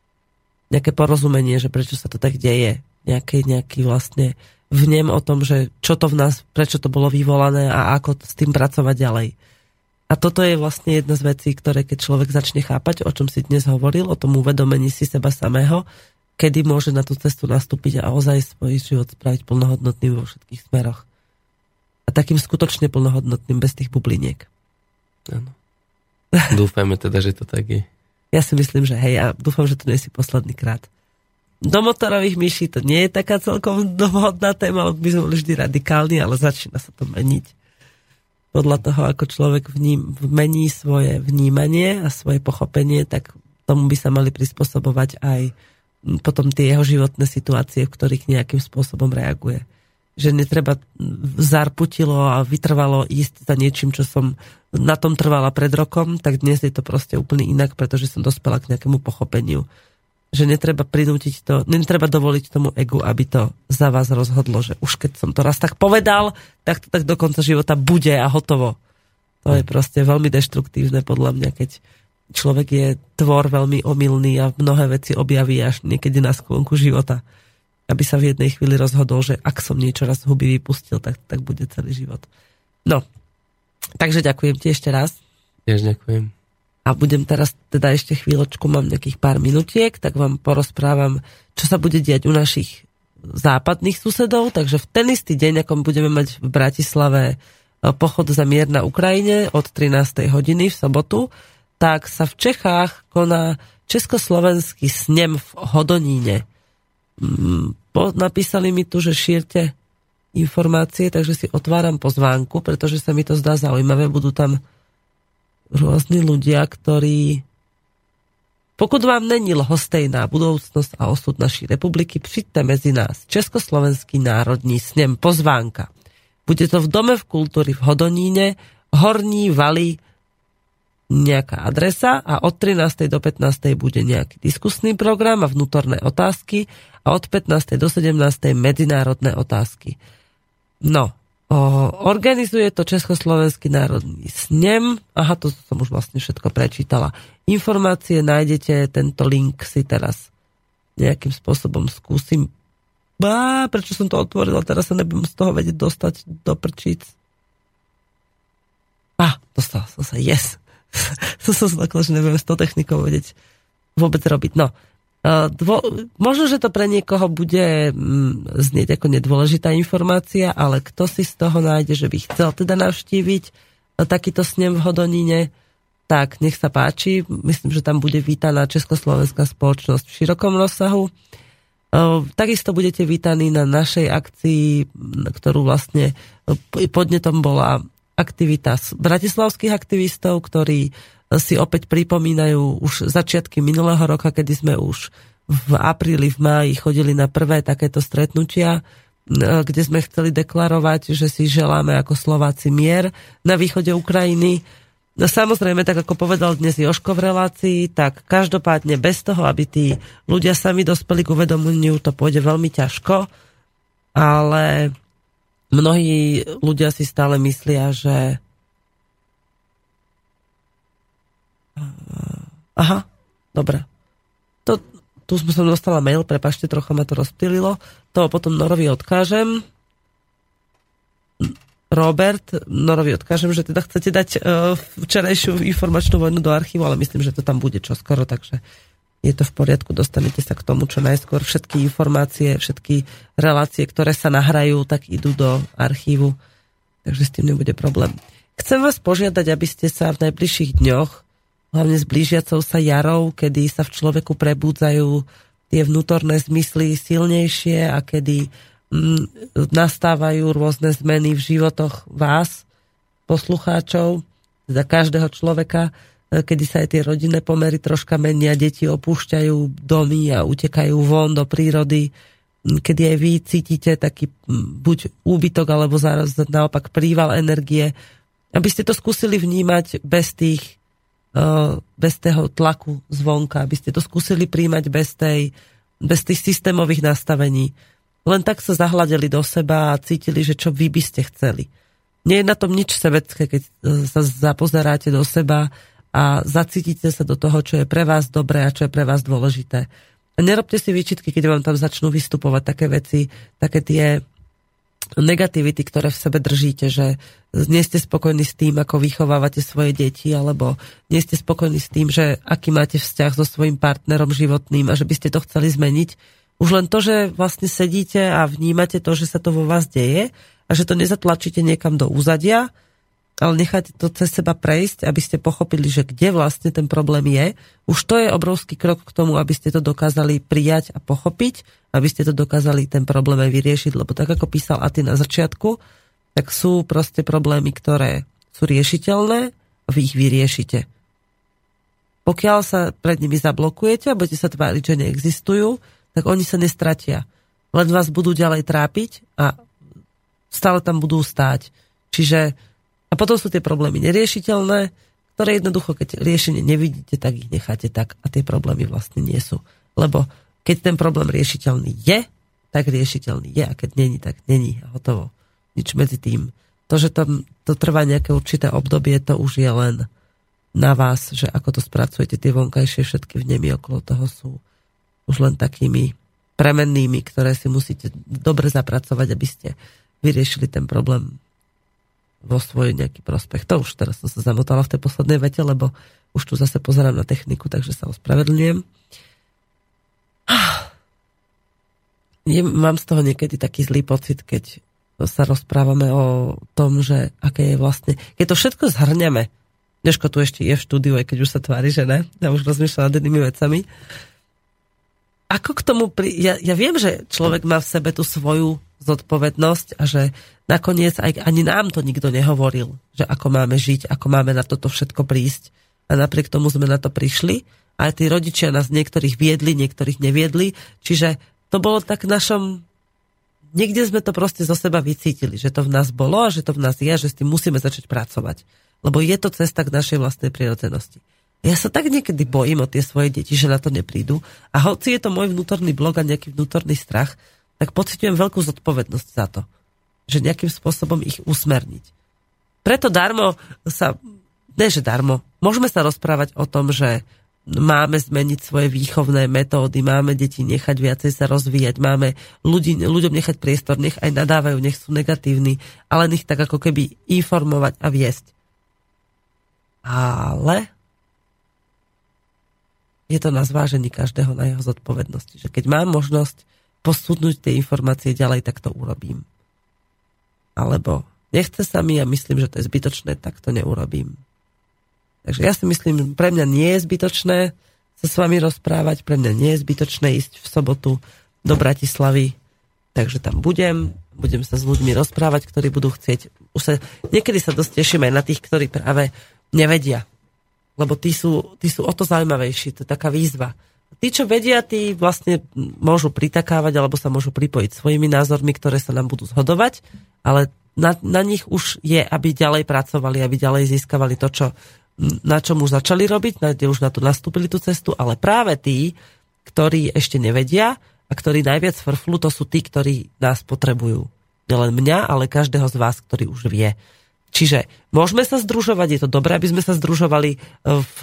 nejaké porozumenie, že prečo sa to tak deje. Nejaký, nejaký vlastne vnem o tom, že čo to v nás, prečo to bolo vyvolané a ako s tým pracovať ďalej. A toto je vlastne jedna z vecí, ktoré keď človek začne chápať, o čom si dnes hovoril, o tom uvedomení si seba samého, kedy môže na tú cestu nastúpiť a ozaj svoj život spraviť plnohodnotným vo všetkých smeroch. A takým skutočne plnohodnotným bez tých bubliniek. Áno. Dúfajme teda, že to tak je. Ja si myslím, že hej, a dúfam, že to nie si posledný krát. Do motorových myší to nie je taká celkom dohodná téma, lebo by sme boli vždy radikálni, ale začína sa to meniť. Podľa toho, ako človek vním, mení svoje vnímanie a svoje pochopenie, tak tomu by sa mali prispôsobovať aj potom tie jeho životné situácie, v ktorých nejakým spôsobom reaguje. Že netreba zarputilo a vytrvalo ísť za niečím, čo som na tom trvala pred rokom, tak dnes je to proste úplne inak, pretože som dospela k nejakému pochopeniu. Že netreba prinútiť to, netreba dovoliť tomu egu, aby to za vás rozhodlo, že už keď som to raz tak povedal, tak to tak do konca života bude a hotovo. To je proste veľmi deštruktívne podľa mňa, keď človek je tvor veľmi omylný a mnohé veci objaví až niekedy na sklonku života. Aby sa v jednej chvíli rozhodol, že ak som niečo raz huby vypustil, tak, tak bude celý život. No, takže ďakujem ti ešte raz. Tiež ďakujem. A budem teraz teda ešte chvíľočku, mám nejakých pár minutiek, tak vám porozprávam, čo sa bude diať u našich západných susedov. Takže v ten istý deň, ako budeme mať v Bratislave e, pochod za mier na Ukrajine od 13. hodiny v sobotu, tak sa v Čechách koná československý snem v Hodoníne. Mm, napísali mi tu, že šírte informácie, takže si otváram pozvánku, pretože sa mi to zdá zaujímavé. Budú tam rôzni ľudia, ktorí pokud vám není lhostejná budoucnosť a osud naší republiky, přijďte medzi nás. Československý národní snem pozvánka. Bude to v Dome v kultúry v Hodoníne, Horní Vali, nejaká adresa a od 13. do 15. bude nejaký diskusný program a vnútorné otázky a od 15. do 17. medzinárodné otázky. No, O, organizuje to Československý národný snem. Aha, to som už vlastne všetko prečítala. Informácie nájdete, tento link si teraz nejakým spôsobom skúsim. Bá, prečo som to otvorila? Teraz sa nebudem z toho vedieť dostať do prčíc. A, dostala som sa, yes. To som znakla, že nebudem s tou technikou vedieť vôbec robiť. No, Dvo, možno, že to pre niekoho bude mm, znieť ako nedôležitá informácia, ale kto si z toho nájde, že by chcel teda navštíviť e, takýto snem v Hodoníne, tak nech sa páči. Myslím, že tam bude vítaná Československá spoločnosť v širokom rozsahu. E, takisto budete vítaní na našej akcii, ktorú vlastne e, podnetom bola aktivita bratislavských aktivistov, ktorí si opäť pripomínajú už začiatky minulého roka, kedy sme už v apríli, v máji chodili na prvé takéto stretnutia, kde sme chceli deklarovať, že si želáme ako Slováci mier na východe Ukrajiny. No samozrejme, tak ako povedal dnes Joško v relácii, tak každopádne bez toho, aby tí ľudia sami dospeli k uvedomeniu, to pôjde veľmi ťažko, ale mnohí ľudia si stále myslia, že Aha, dobre. To, tu som dostala mail, prepašte, trocha ma to rozptýlilo. To potom Norovi odkážem. Robert, Norovi odkážem, že teda chcete dať uh, včerajšiu informačnú vojnu do archívu, ale myslím, že to tam bude čoskoro, takže je to v poriadku, dostanete sa k tomu čo najskôr. Všetky informácie, všetky relácie, ktoré sa nahrajú, tak idú do archívu, takže s tým nebude problém. Chcem vás požiadať, aby ste sa v najbližších dňoch hlavne s blížiacou sa jarou, kedy sa v človeku prebúdzajú tie vnútorné zmysly silnejšie a kedy mm, nastávajú rôzne zmeny v životoch vás, poslucháčov, teda každého človeka, kedy sa aj tie rodinné pomery troška menia, deti opúšťajú domy a utekajú von do prírody, kedy aj vy cítite taký buď úbytok, alebo zároveň naopak príval energie, aby ste to skúsili vnímať bez tých Eh, bez toho tlaku zvonka, aby ste to skúsili príjmať bez, tej, bez tých systémových nastavení. Len tak sa zahľadili do seba a cítili, že čo vy by ste chceli. Nie je na tom nič sebecké, keď eh, sa zapozeráte do seba a zacítite sa do toho, čo je pre vás dobré a čo je pre vás dôležité. Nerobte si výčitky, keď vám tam začnú vystupovať také veci, také tie negativity, ktoré v sebe držíte, že nie ste spokojní s tým, ako vychovávate svoje deti, alebo nie ste spokojní s tým, že aký máte vzťah so svojím partnerom životným a že by ste to chceli zmeniť. Už len to, že vlastne sedíte a vnímate to, že sa to vo vás deje a že to nezatlačíte niekam do úzadia, ale necháte to cez seba prejsť, aby ste pochopili, že kde vlastne ten problém je. Už to je obrovský krok k tomu, aby ste to dokázali prijať a pochopiť, aby ste to dokázali ten problém aj vyriešiť, lebo tak ako písal Aty na začiatku, tak sú proste problémy, ktoré sú riešiteľné a vy ich vyriešite. Pokiaľ sa pred nimi zablokujete a budete sa tváriť, že neexistujú, tak oni sa nestratia. Len vás budú ďalej trápiť a stále tam budú stáť. Čiže a potom sú tie problémy neriešiteľné, ktoré jednoducho, keď riešenie nevidíte, tak ich necháte tak a tie problémy vlastne nie sú. Lebo keď ten problém riešiteľný je, tak riešiteľný je a keď není, tak není a hotovo. Nič medzi tým To, že tam to trvá nejaké určité obdobie, to už je len na vás, že ako to spracujete, tie vonkajšie všetky vnemy okolo toho sú už len takými premennými, ktoré si musíte dobre zapracovať, aby ste vyriešili ten problém vo svoj nejaký prospech. To už teraz som sa zamotala v tej poslednej vete, lebo už tu zase pozerám na techniku, takže sa ospravedlňujem. Je, mám z toho niekedy taký zlý pocit, keď sa rozprávame o tom, že aké je vlastne... Keď to všetko zhrňame, Dneško tu ešte je v štúdiu, aj keď už sa tvári, že ne. Ja už rozmýšľam nad jednými vecami. Ako k tomu... Pri... Ja, ja viem, že človek má v sebe tú svoju zodpovednosť a že nakoniec aj, ani nám to nikto nehovoril, že ako máme žiť, ako máme na toto všetko prísť. A napriek tomu sme na to prišli. A tí rodičia nás niektorých viedli, niektorých neviedli. Čiže to bolo tak našom niekde sme to proste zo seba vycítili, že to v nás bolo a že to v nás je a že s tým musíme začať pracovať. Lebo je to cesta k našej vlastnej prirodzenosti. Ja sa tak niekedy bojím o tie svoje deti, že na to neprídu. A hoci je to môj vnútorný blog a nejaký vnútorný strach, tak pociťujem veľkú zodpovednosť za to. Že nejakým spôsobom ich usmerniť. Preto darmo sa, ne že darmo, môžeme sa rozprávať o tom, že máme zmeniť svoje výchovné metódy, máme deti nechať viacej sa rozvíjať, máme ľudí, ľuďom nechať priestor, nech aj nadávajú, nech sú negatívni, ale nech tak ako keby informovať a viesť. Ale je to na zvážení každého na jeho zodpovednosti. Že keď mám možnosť posúdnuť tie informácie ďalej, tak to urobím. Alebo nechce sa mi a myslím, že to je zbytočné, tak to neurobím. Takže ja si myslím, pre mňa nie je zbytočné sa s vami rozprávať, pre mňa nie je zbytočné ísť v sobotu do Bratislavy, takže tam budem, budem sa s ľuďmi rozprávať, ktorí budú chcieť. Už sa, niekedy sa dosť teším aj na tých, ktorí práve nevedia. Lebo tí sú, tí sú o to zaujímavejší, to je taká výzva. Tí, čo vedia, tí vlastne môžu pritakávať alebo sa môžu pripojiť svojimi názormi, ktoré sa nám budú zhodovať, ale na, na nich už je, aby ďalej pracovali, aby ďalej získavali to, čo na čom už začali robiť, kde už na to nastúpili tú cestu, ale práve tí, ktorí ešte nevedia a ktorí najviac frflu, to sú tí, ktorí nás potrebujú. Nielen mňa, ale každého z vás, ktorý už vie. Čiže môžeme sa združovať, je to dobré, aby sme sa združovali v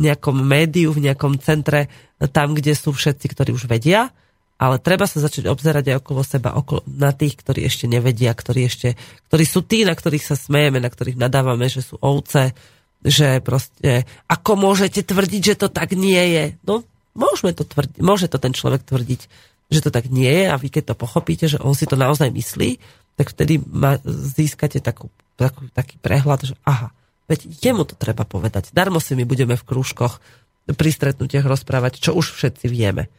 nejakom médiu, v nejakom centre, tam, kde sú všetci, ktorí už vedia, ale treba sa začať obzerať aj okolo seba, okolo, na tých, ktorí ešte nevedia, ktorí, ešte, ktorí sú tí, na ktorých sa smejeme, na ktorých nadávame, že sú ovce, že proste, ako môžete tvrdiť, že to tak nie je? No, môžeme to tvrdiť, môže to ten človek tvrdiť, že to tak nie je a vy keď to pochopíte, že on si to naozaj myslí, tak vtedy ma, získate takú, takú, taký prehľad, že aha, veď jemu to treba povedať. Darmo si my budeme v krúžkoch pri stretnutiach rozprávať, čo už všetci vieme.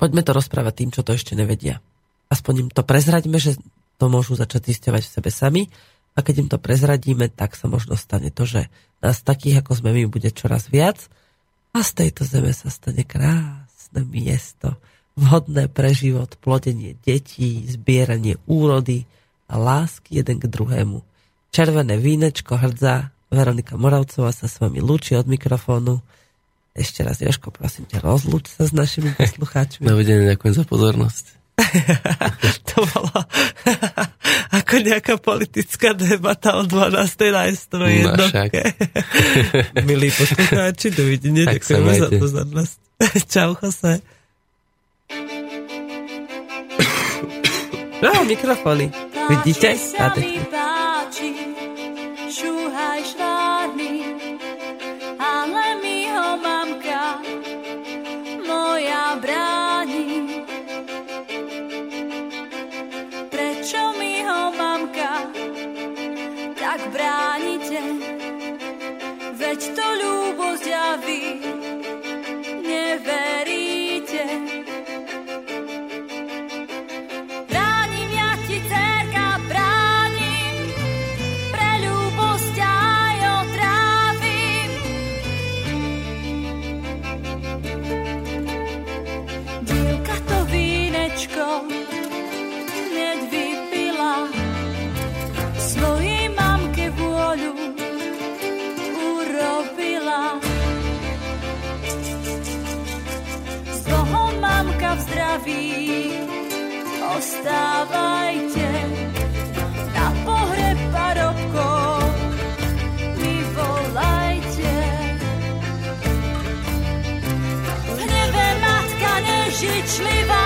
Poďme to rozprávať tým, čo to ešte nevedia. Aspoň im to prezraďme, že to môžu začať zisťovať v sebe sami a keď im to prezradíme, tak sa možno stane to, že nás takých, ako sme my, bude čoraz viac a z tejto zeme sa stane krásne miesto, vhodné pre život, plodenie detí, zbieranie úrody a lásky jeden k druhému. Červené vínečko hrdza, Veronika Moravcová sa s vami lúči od mikrofónu. Ešte raz, Joško, prosím ťa, rozlúč sa s našimi poslucháčmi. Dovidenia, ďakujem za pozornosť. to bolo ako nejaká politická debata o 12. na S101. No však. Milí poslucháči, dovidenia, ďakujeme za pozornosť. Čau, Jose. No, mikrofóny. Vidíte? Páči sa vstávajte na pohreb parobkov, mi volajte. V nebe matka nežičlivá,